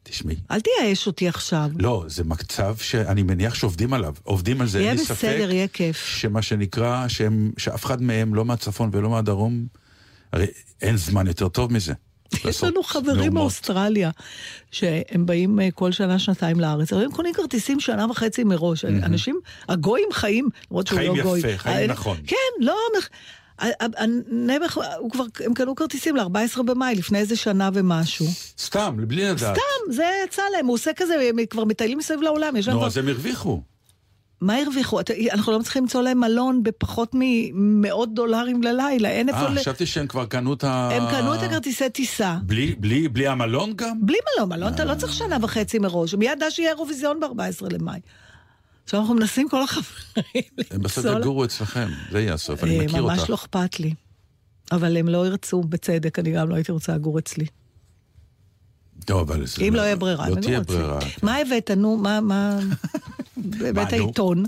תשמעי, אל תייאש אותי עכשיו. לא, זה מצב שאני מניח שעובדים עליו. עובדים על זה, יהיה אין לי ספק. בסדר, יהיה כיף. שמה שנקרא, שהם, שאף אחד מהם, לא מהצפון ולא מהדרום, הרי אין זמן יותר טוב מזה. יש לנו חברים. מאוסטרליה, שהם באים אה, כל שנה, שנתיים לארץ, אבל הם קונים כרטיסים שנה וחצי מראש. אנשים, הגויים חיים, למרות שהוא חיים לא גוי. יפה, חיים אה, נכון. כן, לא... הוא כבר, הם קנו כרטיסים ל-14 במאי, לפני איזה שנה ומשהו. סתם, בלי לדעת. סתם, זה יצא להם, הוא עושה כזה, הם כבר מטיילים מסביב לעולם, נו, כבר... אז הם הרוויחו. מה הרוויחו? אנחנו לא מצליחים למצוא להם מלון בפחות ממאות דולרים ללילה, אין איפה... אה, חשבתי שהם כבר קנו את ה... הם קנו את הכרטיסי טיסה. בלי, בלי, בלי המלון גם? בלי מלון, מלון אתה לא צריך שנה וחצי מראש, מיד דע שיהיה אירוויזיון ב-14 למאי. עכשיו אנחנו מנסים כל החברים הם בסוף יגורו אצלכם, זה יהיה הסוף, אני אה, מכיר אותך. ממש לא אכפת לי. אבל הם לא ירצו, בצדק, אני גם לא הייתי רוצה לגור אצלי. לא, אבל זה אם לא יהיה ברירה, לא תהיה. ברירה. מה הבאת, נו? מה, מה... הבאת? עיתון.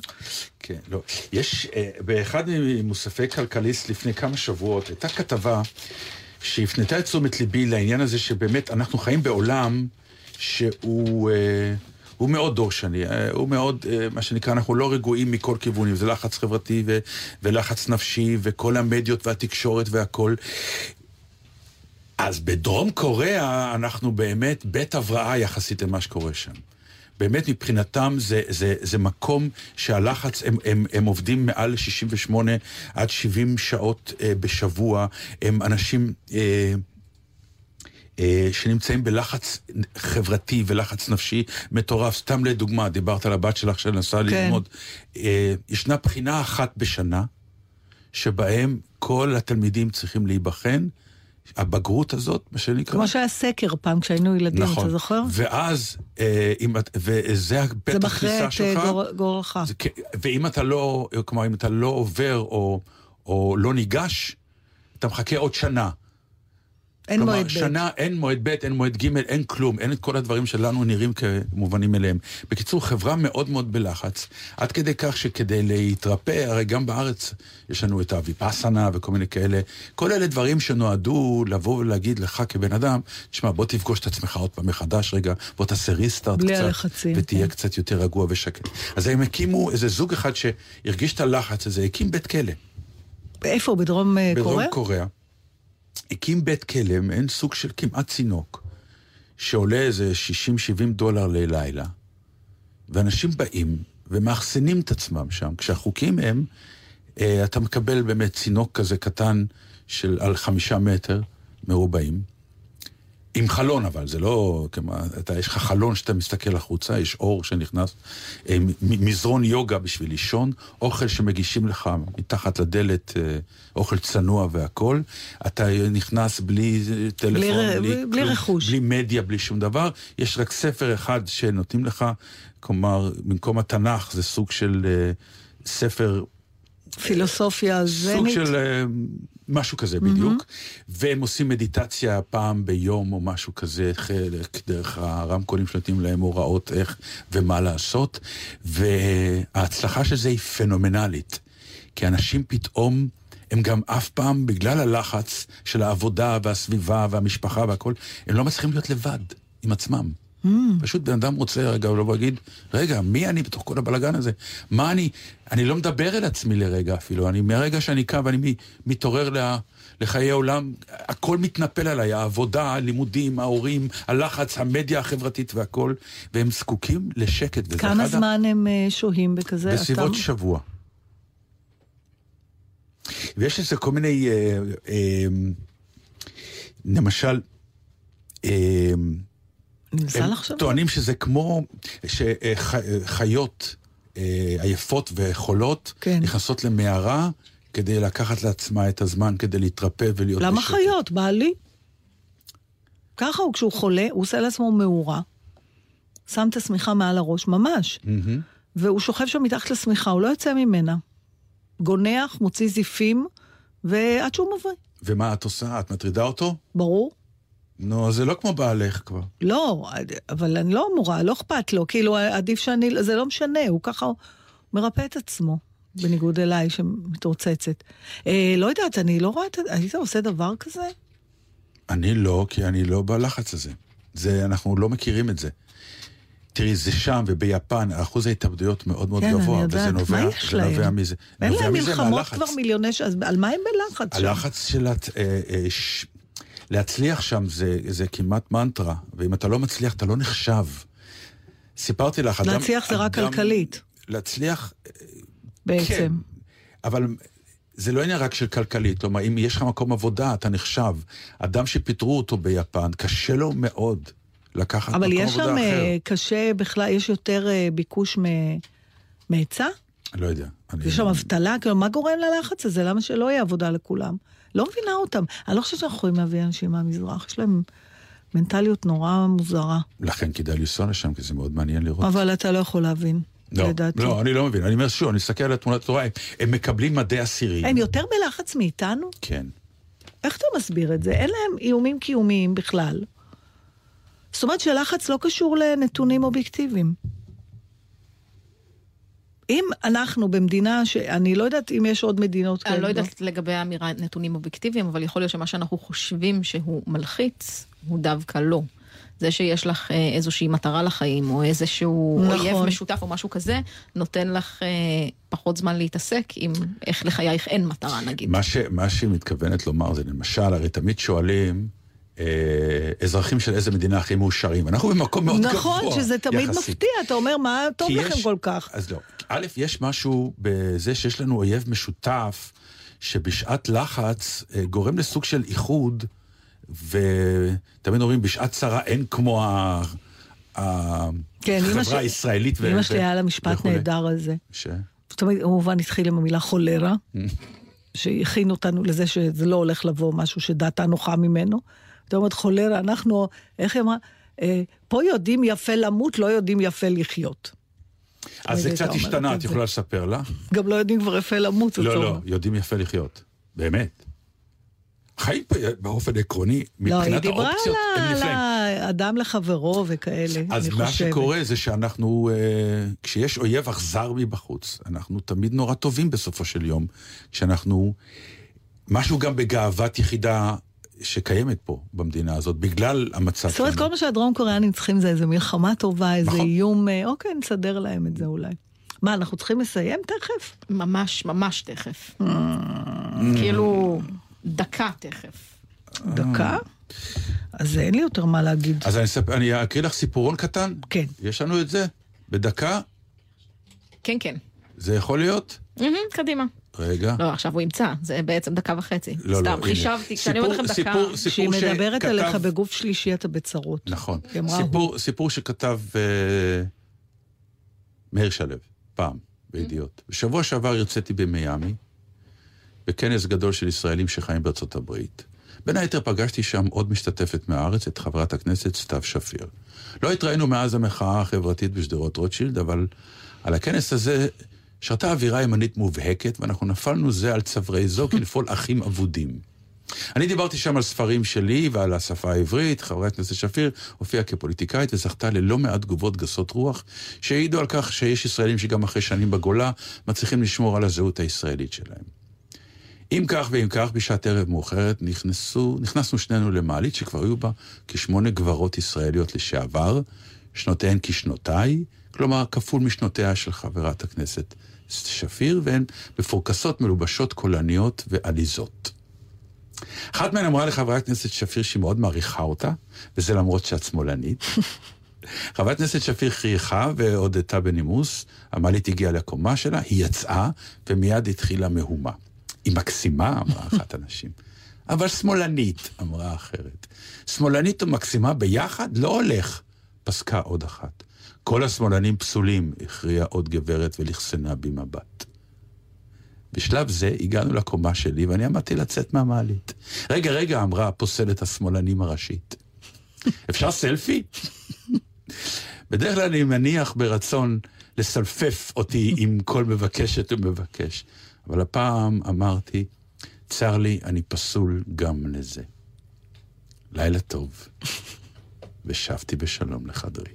כן, לא. יש, אה, באחד ממוספי כלכליסט לפני כמה שבועות, הייתה כתבה שהפנתה את תשומת ליבי לעניין הזה שבאמת אנחנו חיים בעולם שהוא... הוא מאוד דורשני, אה, הוא מאוד, אה, מה שנקרא, אנחנו לא רגועים מכל כיוונים, זה לחץ חברתי ו- ולחץ נפשי וכל המדיות והתקשורת והכל. אז בדרום קוריאה אנחנו באמת בית הבראה יחסית למה שקורה שם. באמת מבחינתם זה, זה, זה מקום שהלחץ, הם, הם, הם עובדים מעל 68 עד 70 שעות אה, בשבוע, הם אנשים... שנמצאים בלחץ חברתי ולחץ נפשי מטורף. סתם לדוגמה, דיברת על הבת שלך שנסעה כן. ללמוד. אה, ישנה בחינה אחת בשנה, שבהם כל התלמידים צריכים להיבחן. הבגרות הזאת, מה שנקרא. כמו שהיה סקר פעם כשהיינו ילדים, נכון. אתה זוכר? ואז, אה, אם את, וזה זה מכריע הכניסה את שלך. אה, גור- גורלך. זה כ- ואם אתה לא, כלומר, אם אתה לא עובר או, או לא ניגש, אתה מחכה עוד שנה. אין כלומר, מועד ב'. שנה אין מועד ב', אין מועד ג', אין כלום, אין את כל הדברים שלנו נראים כמובנים אליהם. בקיצור, חברה מאוד מאוד בלחץ, עד כדי כך שכדי להתרפא, הרי גם בארץ יש לנו את הוויפאסנה וכל מיני כאלה, כל אלה דברים שנועדו לבוא ולהגיד לך כבן אדם, תשמע, בוא תפגוש את עצמך עוד פעם מחדש רגע, בוא תעשה ריסטארט קצת, הלחצים, ותהיה כן. קצת יותר רגוע ושקט. אז הם הקימו איזה זוג אחד שהרגיש את הלחץ הזה, הקים בית כלא. איפה? בדרום אה, בדרום קוריאה? קוריאה, הקים בית כלא, מעין סוג של כמעט צינוק, שעולה איזה 60-70 דולר ללילה, ואנשים באים ומאחסנים את עצמם שם. כשהחוקים הם, אה, אתה מקבל באמת צינוק כזה קטן של על חמישה מטר מרובעים, עם חלון אבל, זה לא, כמו, אתה, יש לך חלון שאתה מסתכל החוצה, יש אור שנכנס, אה, מזרון יוגה בשביל לישון, אוכל שמגישים לך מתחת לדלת, אה, אוכל צנוע והכול, אתה נכנס בלי אה, טלפון, בלי בלי- בלי כלום, רכוש. בלי מדיה, בלי שום דבר, יש רק ספר אחד שנותנים לך, כלומר, במקום התנ"ך זה סוג של ספר פילוסופיה סוג זנית? של אה, משהו כזה בדיוק, והם עושים מדיטציה פעם ביום או משהו כזה, חלק דרך הרמקולים שנותנים להם הוראות איך ומה לעשות, וההצלחה של זה היא פנומנלית, כי אנשים פתאום... הם גם אף פעם, בגלל הלחץ של העבודה והסביבה והמשפחה והכל, הם לא מצליחים להיות לבד עם עצמם. Mm. פשוט בן אדם רוצה רגע לבוא ולהגיד, רגע, מי אני בתוך כל הבלגן הזה? מה אני... אני לא מדבר אל עצמי לרגע אפילו, אני מהרגע שאני קם ואני מתעורר לה, לחיי העולם, הכל מתנפל עליי, העבודה, הלימודים, ההורים, הלחץ, המדיה החברתית והכל, והם זקוקים לשקט. כמה אחד ה- זמן הם אה, שוהים בכזה? בסביבות אתה- שבוע. ויש לזה כל מיני, אה, אה, למשל, אה, אני מנסה הם. טוענים שזה כמו שחיות אה, עייפות וחולות כן. נכנסות למערה כדי לקחת לעצמה את הזמן כדי להתרפא ולהיות למה בשקט. חיות? בעלי. ככה הוא, כשהוא חולה, הוא עושה לעצמו מאורה, שם את השמיכה מעל הראש, ממש. מהמם. והוא שוכב שם מתחת לשמיכה, הוא לא יוצא ממנה. גונח, מוציא זיפים, ועד שהוא מבריא. ומה את עושה? את מטרידה אותו? ברור. נו, זה לא כמו בעלך כבר. לא, אבל אני לא אמורה, לא אכפת לו. כאילו, עדיף שאני, זה לא משנה, הוא ככה מרפא את עצמו, בניגוד אליי שמתרוצצת. אה, לא יודעת, אני לא רואה את... היית עושה דבר כזה? אני לא, כי אני לא בלחץ הזה. זה, אנחנו לא מכירים את זה. תראי, זה שם וביפן, אחוז ההתאבדויות מאוד מאוד כן, גבוה, וזה יודעת. נובע, זה? נובע מזה. אין להם מלחמות. כבר מיליוני ש... אז על מה הם בלחץ? הלחץ של הת- אה, אה, להצליח שם זה, זה כמעט מנטרה, ואם אתה לא מצליח, אתה לא נחשב. סיפרתי לך, אדם... להצליח זה רק כלכלית, להצליח, בעצם. כן, אבל זה לא עניין רק של כלכלית, כלומר, אם יש לך מקום עבודה, אתה נחשב. אדם שפיטרו אותו ביפן, קשה לו מאוד לקחת אבל מקום יש עבודה שם אחר. אה, קשה בכלל, יש יותר אה, ביקוש. מהיצע? לא יודע. יש שם אבטלה? כאילו, מה גורם ללחץ הזה? למה שלא יהיה עבודה לכולם? לא מבינה אותם. אני לא חושבת שאנחנו יכולים להביא אנשים מהמזרח, יש להם מנטליות נורא מוזרה. לכן כדאי לנסוע לשם, כי זה מאוד מעניין לראות. אבל אתה לא יכול להבין, לא, לדעתי. לא, אני לא מבין. אני אומר שוב, אני מסתכל על התמונת התורה, הם, הם מקבלים מדי אסירים. הם יותר בלחץ מאיתנו? כן. איך אתה מסביר את זה? אין להם איומים קיומיים בכלל. זאת אומרת שלחץ לא קשור לנתונים אובייקטיביים. אם אנחנו במדינה שאני לא יודעת אם יש עוד מדינות כאלה. אני לא יודעת לגבי האמירה נתונים אובייקטיביים, אבל יכול להיות שמה שאנחנו חושבים שהוא מלחיץ, הוא דווקא לא. זה שיש לך אה, איזושהי מטרה לחיים, או איזשהו נכון. אויב משותף או משהו כזה, נותן לך אה, פחות זמן להתעסק עם איך לחייך אין מטרה נגיד. מה, ש, מה שהיא מתכוונת לומר זה למשל, הרי תמיד שואלים אזרחים של איזה מדינה הכי מאושרים. אנחנו במקום מאוד גבוה. נכון, שזה תמיד יחסית. מפתיע, אתה אומר, מה טוב לכם יש- כל כך? אז לא. א', יש משהו בזה שיש לנו אויב משותף, שבשעת לחץ אה, גורם לסוג של איחוד, ותמיד אומרים, בשעת צרה אין כמו ה... ה- כן, החברה שלי- הישראלית. אמא שלי היה לה משפט. נהדר על זה. ש... זאת אומרת, כמובן התחיל עם המילה חולרה, שהכין אותנו לזה שזה לא הולך לבוא משהו שדעתה נוחה ממנו. זאת אומרת, חולרה, אנחנו, איך היא אמרה? אה, פה יודעים יפה למות, לא יודעים יפה לחיות. אז זה קצת השתנה, את. יכולה לספר לה? גם לא יודעים כבר יפה למות, לא, לא. יודעים יפה לחיות. באמת. חיים פה באופן עקרוני, לא, היא מבחינת דיברה האופציות, הם נפלאים. על האדם לחברו וכאלה, אז מה חושבת. שקורה זה שאנחנו, אה, כשיש אויב אכזר מבחוץ, אנחנו תמיד נורא טובים בסופו של יום, כשאנחנו, משהו גם בגאוות יחידה שקיימת פה במדינה הזאת, בגלל המצב זאת אומרת, שלנו. כל מה שהדרום קוריאנים צריכים זה איזה מלחמה טובה, איזה נכון. איום, אה, אוקיי, נסדר להם את זה אולי. מה, אנחנו צריכים לסיים תכף? ממש, ממש תכף. Mm. כאילו, דקה תכף. דקה? אז אין לי יותר מה להגיד. אז אני, אספר, אני אקריא לך סיפורון קטן? כן. יש לנו את זה? בדקה? כן, כן. זה יכול להיות? קדימה. רגע. לא, עכשיו הוא ימצא, זה בעצם דקה וחצי. לא, לא, סתם, הנה. חישבתי, כשאני אומרת לכם סיפור- דקה... סיפור- סיפור כשהיא מדברת שכתב- עליך בגוף שלישי אתה בצרות. נכון. היא אמרה, סיפור, סיפור שכתב אה, מאיר שלו, פעם, בידיעות. בשבוע שעבר הרציתי במיאמי, בכנס גדול של ישראלים שחיים בארצות הברית. בין היתר פגשתי שם עוד משתתפת מהארץ, את חברת הכנסת סתיו שפיר. לא התראינו מאז המחאה החברתית בשדרות רוטשילד, אבל על הכנס הזה שרתה אווירה ימנית מובהקת, ואנחנו נפלנו זה על צווארי זו כנפול אחים אבודים. אני דיברתי שם על ספרים שלי ועל השפה העברית, חברת הכנסת שפיר הופיעה כפוליטיקאית וזכתה ללא מעט תגובות גסות רוח, שהעידו על כך שיש ישראלים שגם אחרי שנים בגולה מצליחים לשמור על הזהות הישראלית שלהם. אם כך ואם כך, בשעת ערב מאוחרת נכנסו, נכנסנו שנינו למעלית שכבר היו בה כשמונה גברות ישראליות לשעבר, שנותיהן כשנותיי, כלומר כפול משנותיה של חברת הכנסת שפיר, והן מפורקסות, מלובשות, קולניות ועליזות. אחת מהן אמרה לחברת הכנסת שפיר שהיא מאוד מעריכה אותה, וזה למרות שאת שמאלנית. חברת הכנסת שפיר חייכה והודתה בנימוס, המעלית הגיעה לקומה שלה, היא יצאה, ומיד התחילה מהומה. היא מקסימה, אמרה אחת הנשים. אבל שמאלנית, אמרה האחרת. שמאלנית ומקסימה ביחד לא הולך, פסקה עוד אחת. כל השמאלנים פסולים, הכריעה עוד גברת ולכסנה במבט. בשלב זה הגענו לקומה שלי ואני עמדתי לצאת מהמעלית. רגע, רגע, אמרה הפוסלת השמאלנים הראשית. אפשר סלפי? בדרך כלל אני מניח ברצון לסלפף אותי עם כל מבקשת ומבקש, אבל הפעם אמרתי, צר לי, אני פסול גם לזה. לילה טוב, ושבתי בשלום לחדרי.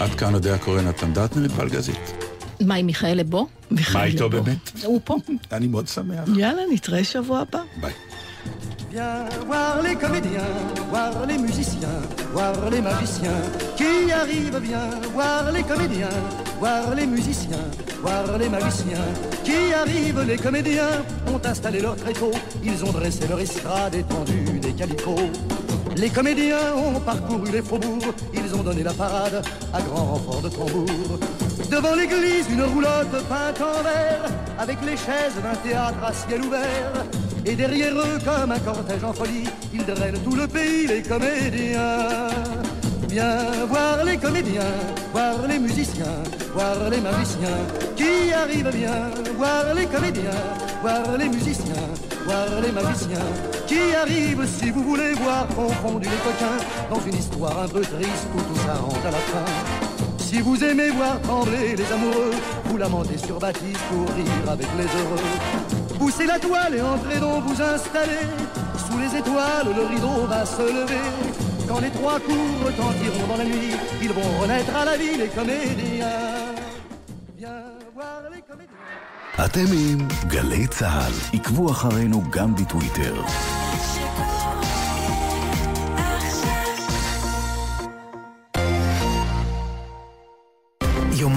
עד כאן אודה הקורא נתן דטנר את בלגזית. מה עם מיכאל לבו? מה איתו באמת? הוא פה. אני מאוד שמח. יאללה, נתראה שבוע הבא. ביי. Viens voir les comédiens, voir les musiciens, voir les magiciens qui arrivent. Viens voir les comédiens, voir les musiciens, voir les magiciens qui arrivent. Les comédiens ont installé leur tréteau, ils ont dressé leur estrade étendue des calicots. Les comédiens ont parcouru les faubourgs, ils ont donné la parade à grand renfort de tambour. Devant l'église, une roulotte peinte en vert, avec les chaises d'un théâtre à ciel ouvert. Et derrière eux, comme un cortège en folie, ils drainent tout le pays, les comédiens. Viens voir les comédiens, voir les musiciens, voir les magiciens qui arrivent bien. Voir les comédiens, voir les musiciens, voir les magiciens qui arrivent. Si vous voulez voir confondu les coquins dans une histoire un peu triste où tout rentre à la fin. Si vous aimez voir trembler les amoureux, vous lamentez sur Baptiste pour rire avec les heureux. Poussez la toile et entrez donc vous installer. Sous les étoiles, le rideau va se lever. Quand les trois coups retentiront dans la nuit, ils vont renaître à la vie, les comédiens. Viens voir les comédiens. אתם עם גלי צה"ל. עקבו אחרינו גם בטוויטר.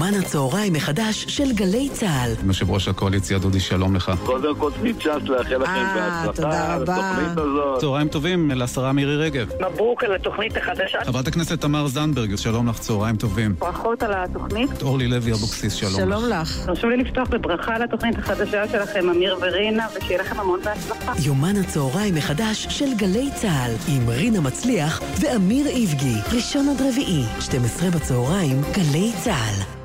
יומן הצהריים מחדש של גלי צה"ל. יושב ראש הקואליציה דודי שלום לך. קודם כל צ'אנס לאחל לכם אה, בהצלחה תודה על רבה. התוכנית הזאת. צהריים טובים לשרה מירי רגב. מברוק על התוכנית החדשה. חברת הכנסת תמר זנדברג, שלום לך, צהריים טובים. ברכות על התוכנית. אורלי לוי אבוקסיס, שלום לך. שלום לך. תרשו לי לפתוח בברכה על התוכנית החדשה שלכם, אמיר ורינה, ושיהיה לכם המון בהצלחה. יומן הצהריים מחדש של גלי צה"ל, עם רינה מצליח ואמיר איבגי. ראשון עד רביעי, 12 בצהריים, גלי צה"ל.